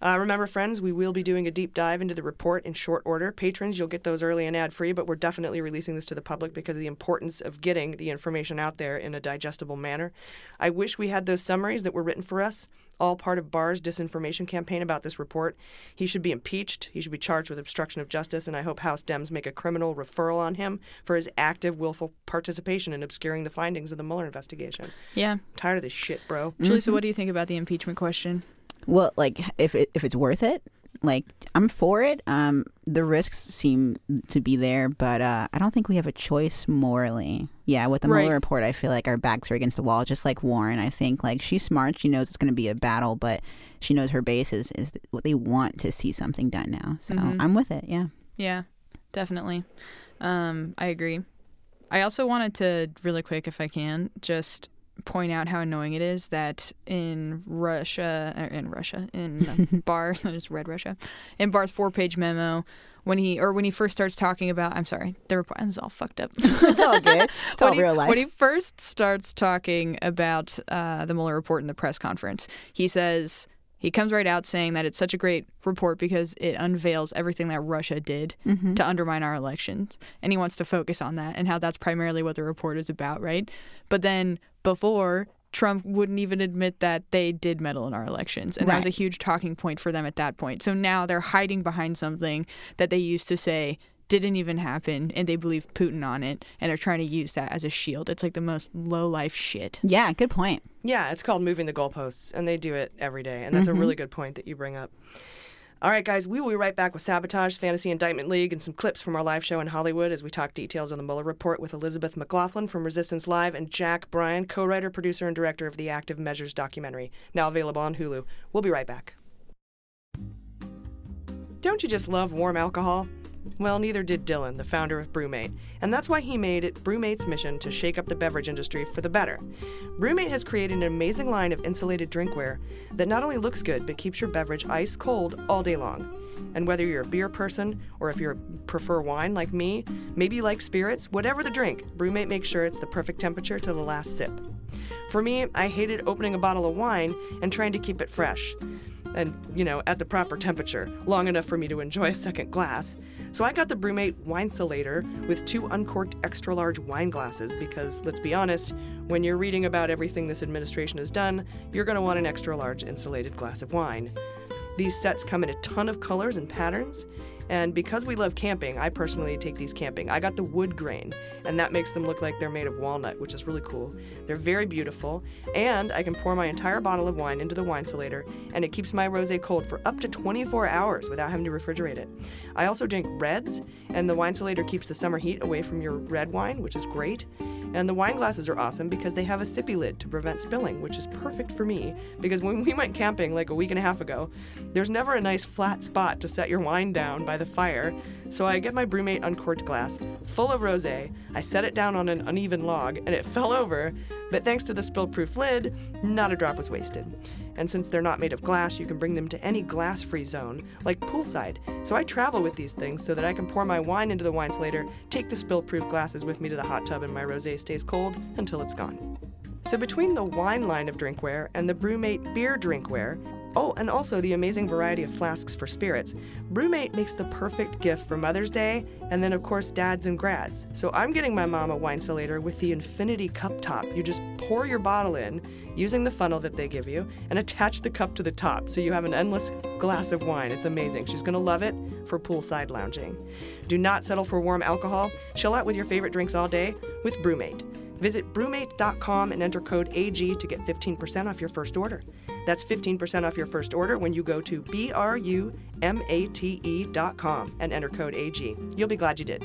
Uh, remember, friends, we will be doing a deep dive into the report in short order. Patrons, you'll get those early and ad free, but we're definitely releasing this to the public because of the importance of getting the information out there in a digestible manner. I wish we had those summaries that were written for us, all part of Barr's disinformation campaign about this report. He should be impeached. He should be charged with obstruction of justice, and I hope House Dems make a criminal referral on him for his active, willful participation in obscuring the findings of the Mueller investigation. Yeah. tired of this shit, bro. Julie, so what do you think about the impeachment question? Well, like if it, if it's worth it, like I'm for it. Um, the risks seem to be there, but uh, I don't think we have a choice morally. Yeah, with the Right. Mueller report, I feel like our backs are against the wall, just like Warren. I think like she's smart. She knows it's going to be a battle, but she knows her base is, is what they want to see something done now. So Mhm. I'm with it. Yeah. Yeah, definitely. Um, I agree. I also wanted to really quick, if I can, just point out how annoying it is that in Russia, or in Russia, in Barr, that is Red Russia, in Barr's four-page memo, when he or when he first starts talking about, I'm sorry, the report is all fucked up. it's all good. It's all he, real life. When he first starts talking about uh, the Mueller report in the press conference, he says he comes right out saying that it's such a great report because it unveils everything that Russia did Mhm. to undermine our elections, and he wants to focus on that and how that's primarily what the report is about, right? But then before. Trump wouldn't even admit that they did meddle in our elections. And that was a huge talking point for them at that point. So now they're hiding behind something that they used to say didn't even happen and they believe Putin on it and are trying to use that as a shield. It's like the most low life shit. Yeah, good point. Yeah, it's called moving the goalposts, and they do it every day. And that's Mhm. a really good point that you bring up. All right, guys, we will be right back with Sabotage, Fantasy Indictment League, and some clips from our live show in Hollywood as we talk details on the Mueller report with Elizabeth McLaughlin from Resistance Live and Jack Bryan, co writer, producer, and director of the Active Measures documentary, now available on Hulu. We'll be right back. Don't you just love warm alcohol? Well, neither did Dylan, the founder of BruMate, and that's why he made it BruMate's mission to shake up the beverage industry for the better. BruMate has created an amazing line of insulated drinkware that not only looks good but keeps your beverage ice cold all day long. And whether you're a beer person or if you prefer wine like me, maybe you like spirits, whatever the drink, BruMate makes sure it's the perfect temperature to the last sip. For me, I hated opening a bottle of wine and trying to keep it fresh and, you know, at the proper temperature, long enough for me to enjoy a second glass. So I got the BruMate Wine Insulator with two uncorked extra large wine glasses because, let's be honest, when you're reading about everything this administration has done, you're going to want an extra large insulated glass of wine. These sets come in a ton of colors and patterns, and because we love camping, I personally take these camping. I got the wood grain, and that makes them look like they're made of walnut, which is really cool. They're very beautiful, and I can pour my entire bottle of wine into the wine insulator, and it keeps my rosé cold for up to 24 hours without having to refrigerate it. I also drink reds, and the wine insulator keeps the summer heat away from your red wine, which is great. And the wine glasses are awesome because they have a sippy lid to prevent spilling, which is perfect for me because when we went camping like a week and a half ago, there's never a nice flat spot to set your wine down by the fire. So I get my BruMate uncorked glass full of rosé, I set it down on an uneven log, and it fell over, but thanks to the spill-proof lid, not a drop was wasted. And since they're not made of glass, you can bring them to any glass free zone, like poolside. So I travel with these things so that I can pour my wine into the wine insulator, take the spill proof glasses with me to the hot tub, and my rose stays cold until it's gone. So between the wine line of drinkware and the BruMate beer drinkware, oh, and also the amazing variety of flasks for spirits, BruMate makes the perfect gift for Mother's Day, and then of course dads and grads. So I'm getting my mom a wine insulator with the infinity cup top. You just pour your bottle in using the funnel that they give you and attach the cup to the top so you have an endless glass of wine. It's amazing. She's gonna love it for poolside lounging. Do not settle for warm alcohol. Chill out with your favorite drinks all day with BruMate. Visit brumate.com and enter code AG to get 15% off your first order. That's 15% off your first order when you go to B R U M A T E.com and enter code AG. You'll be glad you did.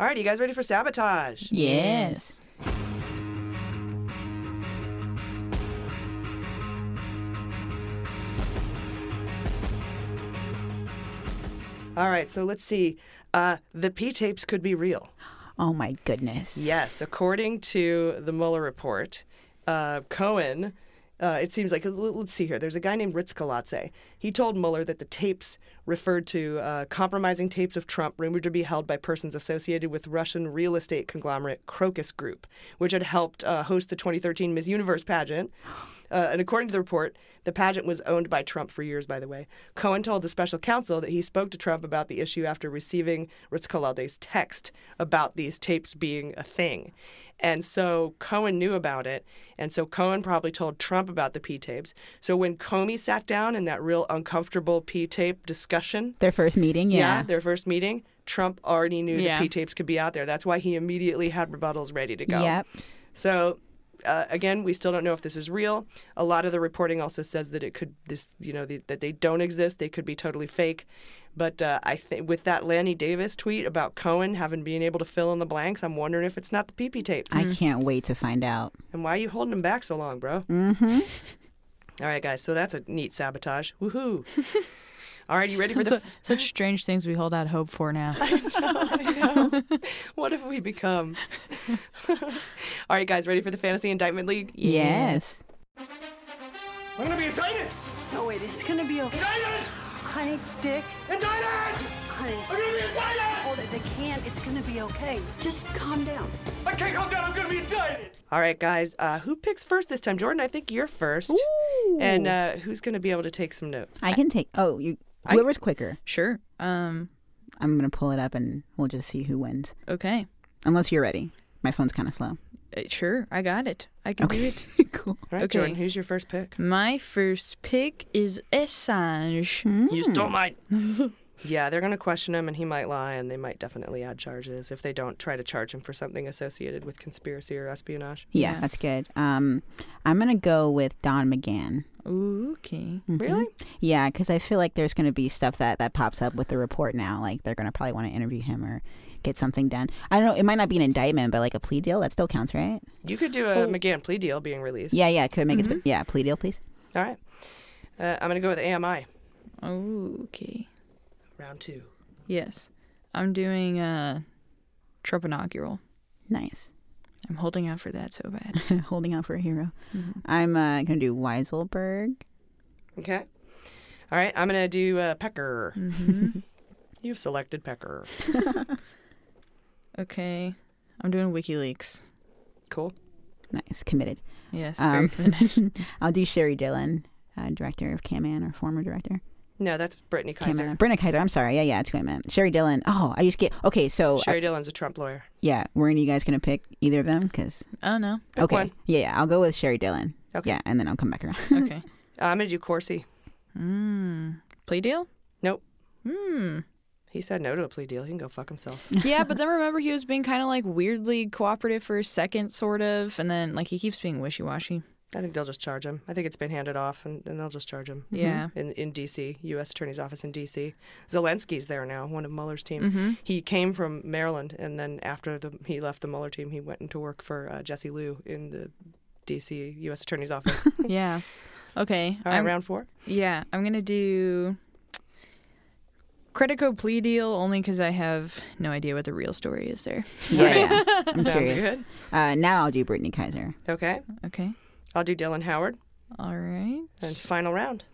All right, you guys ready for sabotage? Yes. All right, so let's see. Uh, the P tapes could be real. Oh my goodness. Yes, according to the Mueller report, uh, Cohen. Uh, it seems like let's see here. There's a guy named Rtskhiladze. He told Mueller that the tapes referred to uh, compromising tapes of Trump rumored to be held by persons associated with Russian real estate conglomerate Crocus Group, which had helped uh, host the 2013 Miss Universe pageant. Uh, and according to the report, the pageant was owned by Trump for years, by the way. Cohen told the special counsel that he spoke to Trump about the issue after receiving Rtskhiladze's text about these tapes being a thing. And so Cohen knew about it. And so Cohen probably told Trump about the P tapes. So when Comey sat down in that real uncomfortable P tape discussion, Their first meeting, yeah. their first meeting, Trump already knew Yeah. the P tapes could be out there. That's why he immediately had rebuttals ready to go. Yep. So uh, again, we still don't know if this is real. A lot of the reporting also says that it could this you know the, that they don't exist. They could be totally fake. But uh, I think with that Lanny Davis tweet about Cohen having being able to fill in the blanks, I'm wondering if it's not the PP tapes. I can't wait to find out. And why are you holding him back so long, bro? Mm-hmm. All right, guys. So that's a neat sabotage. Woohoo! All right, you ready for the? Su- such strange things we hold out hope for now. I know. what have we become? All right, guys, ready for the Fantasy Indictment League? Yes. I'm gonna be indicted! No, wait, it's gonna be okay. Indicted! Honey, Dick. Indicted! Honey. I'm gonna be indicted! Hold it, they can't. It's gonna be okay. Just calm down. I can't calm down, I'm gonna be indicted! All right, guys. Uh, who picks first this time? Jordan, I think you're first. Ooh. And uh, who's going to be able to take some notes? I can take. Oh, you. Whoever's quicker. Sure. Um. I'm gonna pull it up and we'll just see who wins. Okay. Unless you're ready. My phone's kind of slow. Uh, sure, I got it. I can do it. cool. All right, Jordan, who's your first pick? My first pick is Assange. You stole mine. yeah, they're going to question him and he might lie and they might definitely add charges if they don't try to charge him for something associated with conspiracy or espionage. Yeah, that's good. Um, I'm gonna go with Don McGahn. Ooh, okay. Mhm. Really? Yeah, because I feel like there's going to be stuff that that pops up with the report now. Like they're going to probably want to interview him or get something done. I don't know. It might not be an indictment, but like a plea deal that still counts, right? You could do a McGahn plea deal being released. Yeah, yeah. Could make it. sp- Yeah, plea deal, please. All right. Uh, I'm going to go with AMI. Okay. Round two. Yes. I'm doing uh Trump inaugural. Nice. I'm holding out for that so bad. Holding out for a hero. Mhm. I'm uh, gonna do Weisselberg. Okay. All right, I'm going to do uh, Pecker. Mhm. You've selected Pecker. okay. I'm doing WikiLeaks. Cool. Nice, committed. Yes, very Um, committed. I'll do Sheri Dillon, uh, director of Caman or former director. No, that's Brittany Kaiser. Caman. Brenda Kaiser. I'm sorry. Yeah, yeah, it's who I meant. Sheri Dillon. Oh, I just get. Okay, so Sheri I- Dillon's a Trump lawyer. yeah, were any of you guys gonna pick either of them? Because Oh no. okay, one. yeah, yeah, I'll go with Sheri Dillon. Okay. Yeah, and then I'll come back around. Okay. Uh, I'm going to do Corsi. Mm. Plea deal? Nope. Hmm. He said no to a plea deal. He can go fuck himself. yeah, but then remember he was being kind of like weirdly cooperative for a second, sort of, and then like he keeps being wishy washy. I think they'll just charge him. I think it's been handed off, and, and they'll just charge him. Yeah. In in D.C., U.S. Attorney's Office in D.C. Zelinsky's there now, one of Mueller's team. Mhm. He came from Maryland, and then after the, he left the Mueller team, he went into work for uh, Jesse Liu in the D.C. U.S. Attorney's Office. Yeah. Okay. All right, I'm- round four. Yeah, I'm gonna do Credico plea deal only because I have no idea what the real story is there. Yeah, yeah. I'm Sounds curious. good. Uh, now I'll do Brittany Kaiser. Okay. Okay. I'll do Dylan Howard. All right. And final round.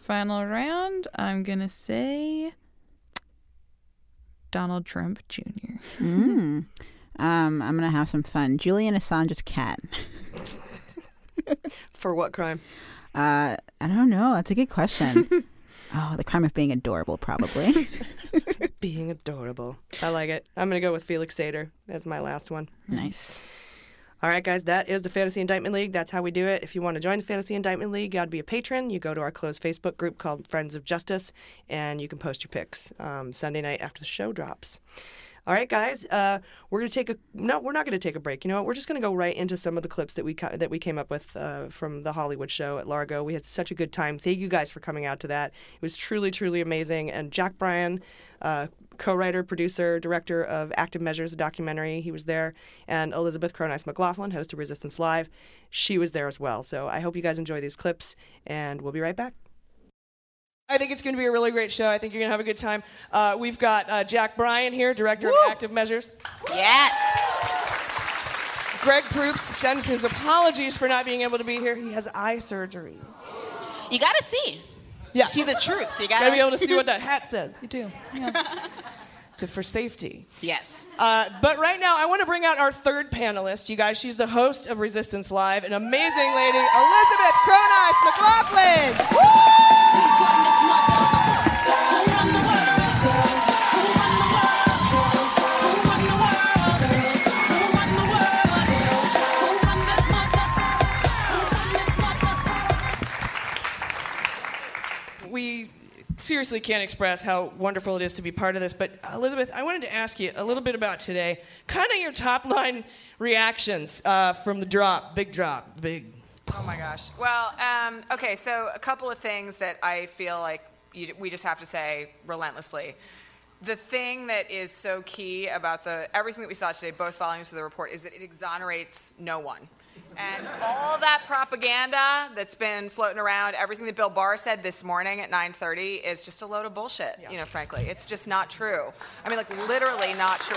Final round. I'm gonna say Donald Trump Jr. Mm. um, I'm gonna have some fun. Julian Assange's cat. For what crime? Uh, I don't know. That's a good question. oh, the crime of being adorable, probably. Being adorable. I like it. I'm going to go with Felix Sater as my last one. nice. All right, guys, that is the Fantasy Indictment League. That's how we do it. If you want to join the Fantasy Indictment League, you got to be a patron. You go to our closed Facebook group called Friends of Justice, and you can post your picks um, Sunday night after the show drops. All right, guys, uh, we're gonna take a no. We're not gonna take a break. You know what? We're just gonna go right into some of the clips that we ca- that we came up with uh, from the Hollywood show at Largo. We had such a good time. Thank you guys for coming out to that. It was truly, truly amazing. And Jack Bryan, uh, co-writer, producer, director of Active Measures, a documentary, he was there. And Elizabeth Cronise McLaughlin, host of Resistance Live, she was there as well. So I hope you guys enjoy these clips, and we'll be right back. I think it's going to be a really great show. I think you're going to have a good time. Uh, we've got uh, Jack Bryan here, director of Active Measures. Yes. Greg Proops sends his apologies for not being able to be here. He has eye surgery. You gotta see. Yeah. See the truth. You gotta Gotta be able to see what that hat says. You do. For safety. Yes. Uh, but right now, I want to bring out our third panelist. You guys, she's the host of Resistance Live, an amazing lady, Elizabeth Cronise McLaughlin. we seriously can't express how wonderful it is to be part of this. But Elizabeth, I wanted to ask you a little bit about today. Kind of your top line reactions uh, from the drop, big drop, big. Oh my gosh. Well, um, okay, so a couple of things that I feel like you, we just have to say relentlessly. The thing that is so key about the everything that we saw today, both volumes of the report, is that it exonerates no one. And all that propaganda that's been floating around, everything that Bill Barr said this morning at 9:30 is just a load of bullshit. You know, frankly, it's just not true. I mean, like literally not true.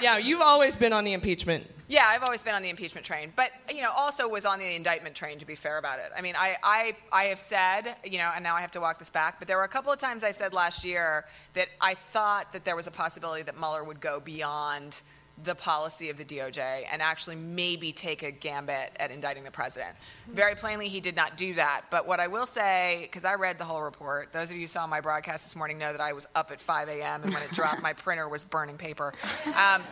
Yeah, you've always been on the impeachment. Yeah, I've always been on the impeachment train, but you know, also was on the indictment train. To be fair about it, I mean, I, I, I have said, you know, and now I have to walk this back. But there were a couple of times I said last year that I thought that there was a possibility that Mueller would go beyond the policy of the DOJ and actually maybe take a gambit at indicting the president. Very plainly, he did not do that. But what I will say, because I read the whole report, those of you who saw my broadcast this morning know that I was up at 5 a.m. and when it dropped, my printer was burning paper. Um,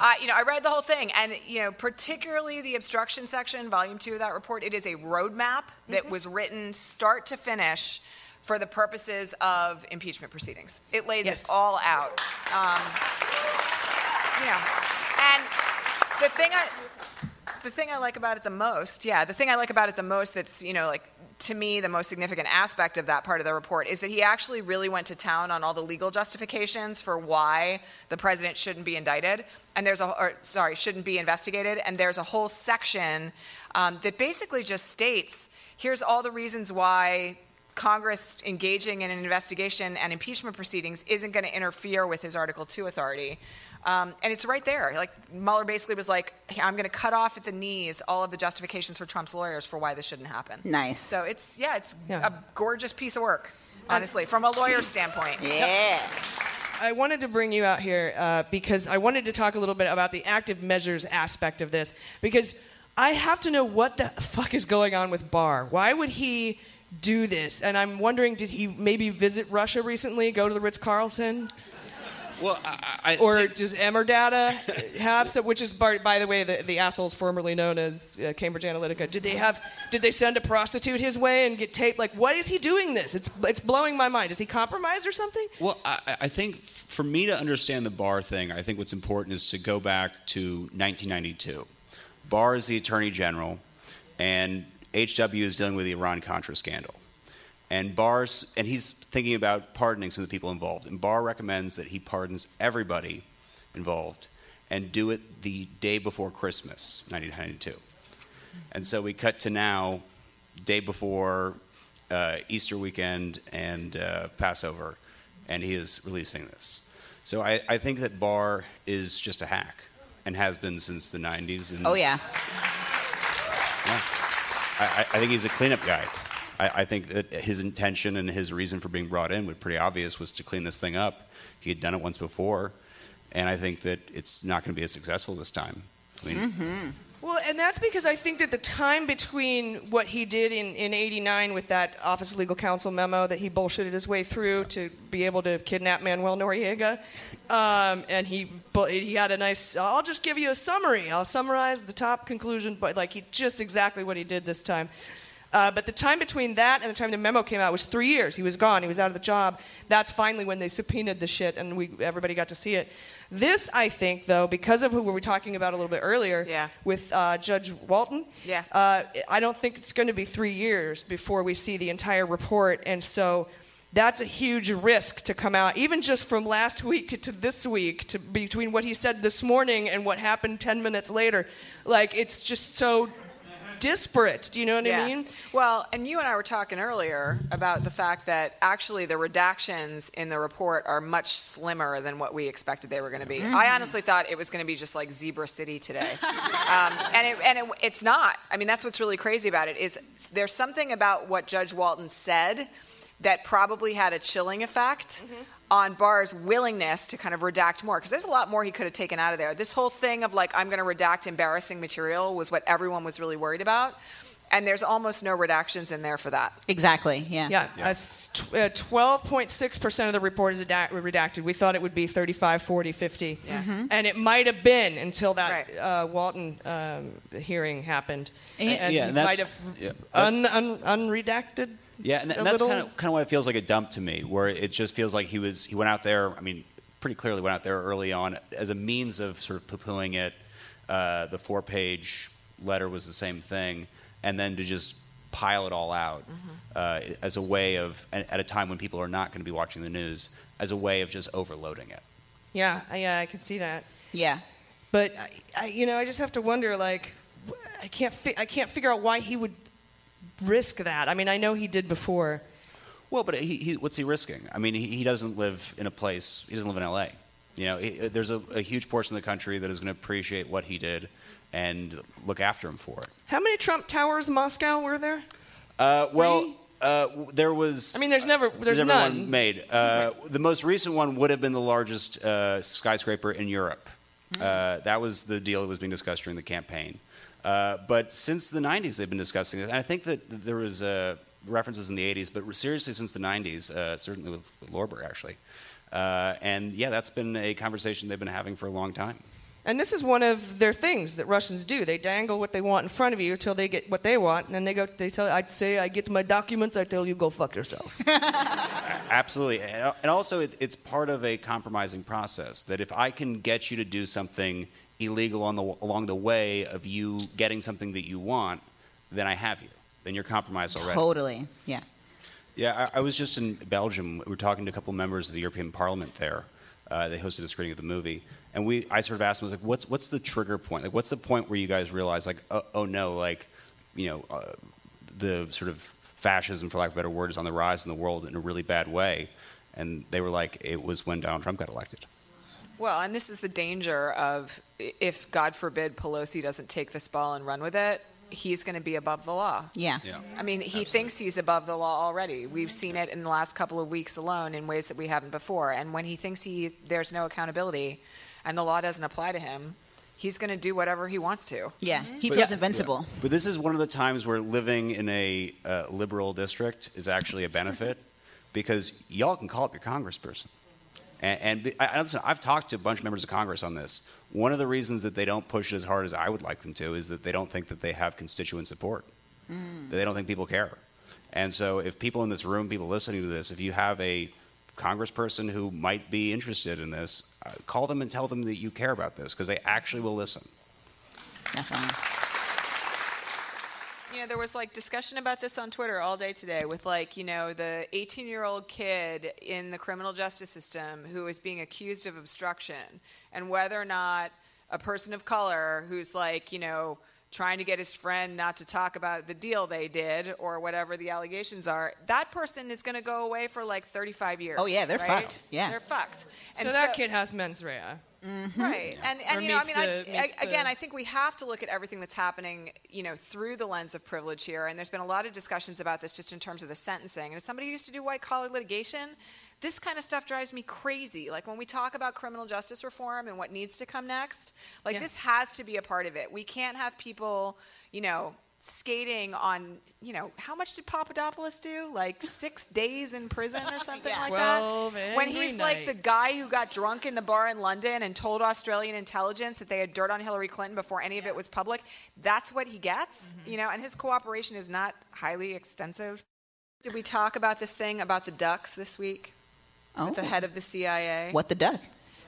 I, you know, I read the whole thing, and you know, particularly the obstruction section, volume two of that report. It is a roadmap that was written start to finish for the purposes of impeachment proceedings. It lays Yes. it all out. Um, know, and the thing I, the thing I like about it the most, yeah, the thing I like about it the most that's, you know, like to me the most significant aspect of that part of the report is that he actually really went to town on all the legal justifications for why the president shouldn't be indicted. And there's a or, sorry shouldn't be investigated. And there's a whole section um, that basically just states here's all the reasons why Congress engaging in an investigation and impeachment proceedings isn't going to interfere with his Article 2 authority. Um, and it's right there. Like Mueller basically was like, "Hey, I'm going to cut off at the knees all of the justifications for Trump's lawyers for why this shouldn't happen. Nice. So it's yeah, it's a gorgeous piece of work, honestly, from a lawyer's standpoint. Yeah. I wanted to bring you out here uh, because I wanted to talk a little bit about the active measures aspect of this because I have to know what the fuck is going on with Barr. Why would he do this? And I'm wondering, did he maybe visit Russia recently, go to the Ritz Carlton? Well, I, I or does Emerdata have some? Which is, by, by the way, the, the assholes formerly known as uh, Cambridge Analytica. Did they have? Did they send a prostitute his way and get taped? Like, what is he doing this? It's it's blowing my mind. Is he compromised or something? Well, I, I think for me to understand the Barr thing, I think what's important is to go back to 1992. Barr is the Attorney General, and HW is dealing with the Iran Contra scandal. And Barr's, and he's thinking about pardoning some of the people involved. And Barr recommends that he pardons everybody involved and do it the day before Christmas, 1992. And so we cut to now, day before uh, Easter weekend and uh, Passover, and he is releasing this. So I, I think that Barr is just a hack and has been since the 90s. And Oh yeah. yeah. I, I think he's a cleanup guy. I, I think that his intention and his reason for being brought in was pretty obvious was to clean this thing up. He had done it once before, and I think that it's not going to be as successful this time. I mean, Mm-hmm. Well, and that's because I think that the time between what he did in, in 89 with that Office of Legal Counsel memo that he bullshitted his way through to be able to kidnap Manuel Noriega, um, and he, he had a nice, I'll just give you a summary. I'll summarize the top conclusion, but like he just exactly what he did this time. Uh, but the time between that and the time the memo came out was three years. He was gone. He was out of the job. That's finally when they subpoenaed the shit, and we everybody got to see it. This, I think, though, because of who we were talking about a little bit earlier Yeah. with uh, Judge Walton, Yeah. uh, I don't think it's going to be three years before we see the entire report, and so that's a huge risk to come out, even just from last week to this week, to between what he said this morning and what happened ten minutes later. Like it's just so disparate. Do you know what Yeah. I mean? Well, and you and I were talking earlier about the fact that actually the redactions in the report are much slimmer than what we expected they were going to be. I honestly thought it was going to be just like Zebra City today, um, and it, and it, it's not. I mean, that's what's really crazy about it is there's something about what Judge Walton said that probably had a chilling effect. On Barr's willingness to kind of redact more, because there's a lot more he could have taken out of there. This whole thing of like, I'm going to redact embarrassing material was what everyone was really worried about. And there's almost no redactions in there for that. Exactly. Yeah. Yeah, uh, tw- uh, 12.6% of the report is redacted. We thought it would be 35, 40, 50. Yeah. Mm-hmm. And it might have been until that uh, Walton um, hearing happened. And- and Yeah, and that's- might have yeah. un- un- unredacted. Yeah, and, a and that's kind of kind of why it feels like a dump to me, where it just feels like he was he went out there. I mean, pretty clearly went out there early on as a means of sort of poo-pooing it. Uh, the four-page letter was the same thing, and then to just pile it all out uh, as a way of at at a time when people are not going to be watching the news, as a way of just overloading it. Yeah, I- yeah, I can see that. Yeah. But I, I, you know, I just have to wonder, like, I can't, fi- I can't figure out why he would risk that. I mean, I know he did before. Well, but he, he, what's he risking? I mean, he, he doesn't live in a place. He doesn't live in L.A. You know, he, there's a, a huge portion of the country that is going to appreciate what he did and look after him for it. How many Trump towers in Moscow were there? Uh, well, uh, there was. I mean, there's never, there's never none. one made. Uh, the most recent one would have been the largest uh, skyscraper in Europe. Hmm. Uh, that was the deal that was being discussed during the campaign. Uh, but since the 90s, they've been discussing it. And I think that there was uh, references in the 80s, but seriously since the 90s, uh, certainly with, with Lorber, actually. Uh, and yeah, that's been a conversation they've been having for a long time. And this is one of their things that Russians do. They dangle what they want in front of you until they get what they want, and then they go. They tell. I'd say, I get my documents. I tell you, go fuck yourself. Absolutely. And and also, it, it's part of a compromising process that if I can get you to do something illegal on the, along the way of you getting something that you want, then I have you. Then you're compromised already. Totally. Yeah. Yeah, I, I was just in Belgium. We were talking to a couple members of the European Parliament there. Uh, they hosted a screening of the movie, and we I sort of asked them like, what's what's the trigger point? Like, what's the point where you guys realize like, oh, oh no, like, you know, uh, the sort of fascism, for lack of a better word, is on the rise in the world in a really bad way. And they were like, it was when Donald Trump got elected. Well, and this is the danger of if, God forbid, Pelosi doesn't take this ball and run with it, he's going to be above the law. Yeah. yeah. I mean, he thinks he's above the law already. We've seen it in the last couple of weeks alone in ways that we haven't before. And when he thinks he there's no accountability and the law doesn't apply to him, he's going to do whatever he wants to. Yeah. He But- feels invincible. But this is one of the times where living in a uh, liberal district is actually a benefit because y'all can call up your congressperson. And, and I, I- listen, I've talked to a bunch of members of Congress on this. One of the reasons that they don't push it as hard as I would like them to is that they don't think that they have constituent support. That they don't think people care. And so, if people in this room, people listening to this, if you have a congressperson who might be interested in this, uh, call them and tell them that you care about this because they actually will listen. Definitely. You know, there was like discussion about this on Twitter all day today with like, you know, the 18 year old kid in the criminal justice system who is being accused of obstruction and whether or not a person of color who's like, you know, trying to get his friend not to talk about the deal they did or whatever the allegations are, that person is going to go away for like 35 years. Oh, yeah, they're right? fucked. Yeah. They're fucked. so that kid has mens rea. Mm-hmm. Right, and Or and you know, I mean, the- meets I, again, the- I think we have to look at everything that's happening, you know, through the lens of privilege here. And there's been a lot of discussions about this just in terms of the sentencing. And as somebody who used to do white collar litigation, this kind of stuff drives me crazy. Like when we talk about criminal justice reform and what needs to come next, like Yeah. this has to be a part of it. We can't have people, you know. skating on, you know, how much did Papadopoulos do? Like six days in prison or something like that? 12 When he's like the guy who got drunk in the bar in London and told Australian intelligence that they had dirt on Hillary Clinton before any of it was public, that's what he gets, Mm-hmm. you know, and his cooperation is not highly extensive. Did we talk about this thing about the ducks this week? With the Oh. head of the CIA? What the duck?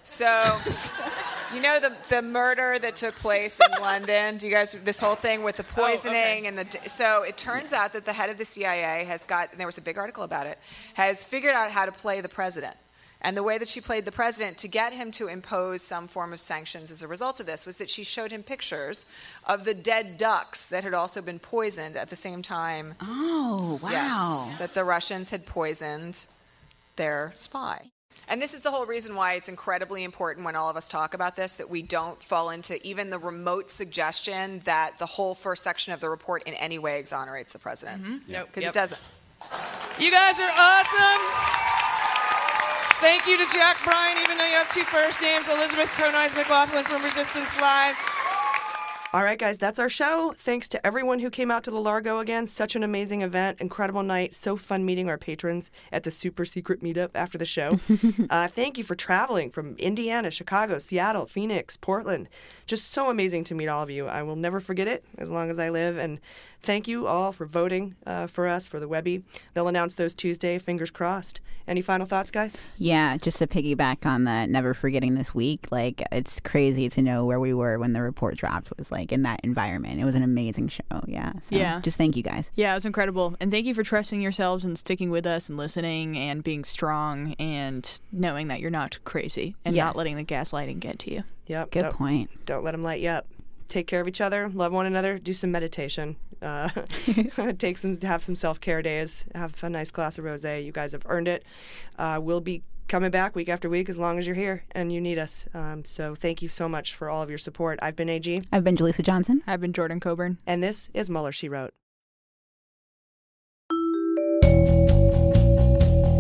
So, you know the the murder that took place in London. Do you guys this whole thing with the oh, poisoning and the so it turns out that the head of the CIA has got and there was a big article about it has figured out how to play the president. And the way that she played the president to get him to impose some form of sanctions as a result of this was that she showed him pictures of the dead ducks that had also been poisoned at the same time. Oh, Yes, wow. that the Russians had poisoned their spy. And this is the whole reason why it's incredibly important when all of us talk about this that we don't fall into even the remote suggestion that the whole first section of the report in any way exonerates the president. Mm-hmm. Nope. Because Yep. it doesn't. You guys are awesome. Thank you to Jack Bryan, even though you have two first names, Elizabeth Cronise McLaughlin from Resistance Live. All right, guys, that's our show. Thanks to everyone who came out to the Largo again. Such an amazing event, incredible night. So fun meeting our patrons at the super secret meetup after the show. uh, thank you for traveling from Indiana, Chicago, Seattle, Phoenix, Portland. Just so amazing to meet all of you. I will never forget it as long as I live. And thank you all for voting uh, for us for the Webby. They'll announce those Tuesday. Fingers crossed. Any final thoughts, guys? Yeah, just to piggyback on that, never forgetting this week, like it's crazy to know where we were when the report dropped was like in that environment. It was an amazing show. Yeah. So Yeah. Just thank you guys. Yeah, it was incredible. And thank you for trusting yourselves and sticking with us and listening and being strong and knowing that you're not crazy and Yes. not letting the gaslighting get to you. Yep. Good don't- point. Don't let them light you up. Take care of each other. Love one another. Do some meditation. Uh, take some. Have some self care days. Have a nice glass of rosé. You guys have earned it. Uh, we'll be coming back week after week as long as you're here and you need us. Um, so thank you so much for all of your support. I've been AG, I've been Jaleesa Johnson. I've been Jordan Coburn. and this is Mueller. She wrote.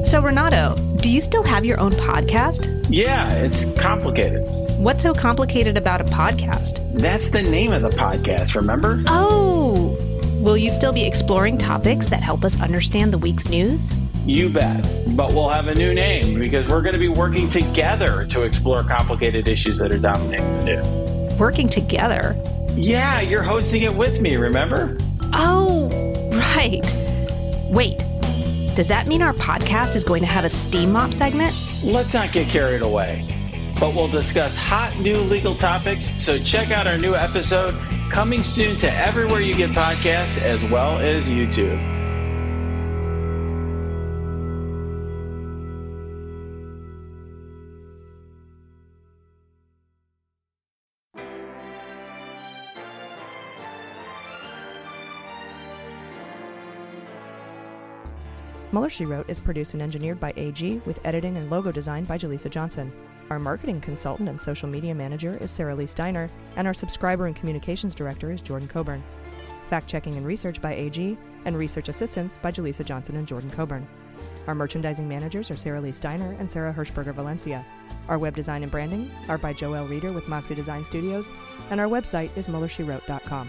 So, Renato, do you still have your own podcast? Yeah, it's complicated. What's so complicated about a podcast? That's the name of the podcast, remember? Oh! Will you still be exploring topics that help us understand the week's news? You bet. But we'll have a new name because we're going to be working together to explore complicated issues that are dominating the news. Working together? Yeah, you're hosting it with me, remember? Oh, right. Wait, does that mean our podcast is going to have a steam mop segment? Let's not get carried away. But we'll discuss hot new legal topics, so check out our new episode coming soon to everywhere you get podcasts as well as YouTube. Mueller She Wrote is produced and engineered by AG with editing and logo design by Jaleesa Johnson. Our marketing consultant and social media manager is Sarah Lee Steiner, and our subscriber and communications director is Jordan Coburn. Fact checking and research by AG, and research assistance by Jaleesa Johnson and Jordan Coburn. Our merchandising managers are Sarah Lee Steiner and Sarah Hirschberger Valencia. Our web design and branding are by Joel Reeder with Moxie Design Studios, and our website is MuellerSheWrote.com.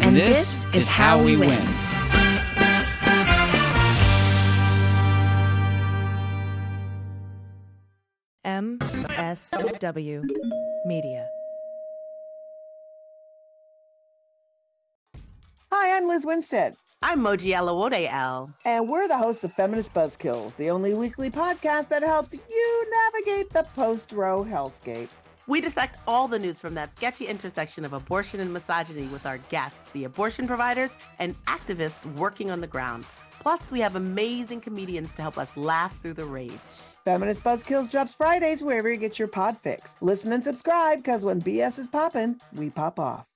And, this, is how we win. MSW Media. Hi, I'm Liz Winstead. I'm Moji Alawode El. And we're the hosts of Feminist Buzzkills, the only weekly podcast that helps you navigate the post Roe hellscape. We dissect all the news from that sketchy intersection of abortion and misogyny with our guests, the abortion providers and activists working on the ground. Plus, we have amazing comedians to help us laugh through the rage. Feminist Buzzkills drops Fridays wherever you get your pod fix. Listen and subscribe, because when BS is popping, we pop off.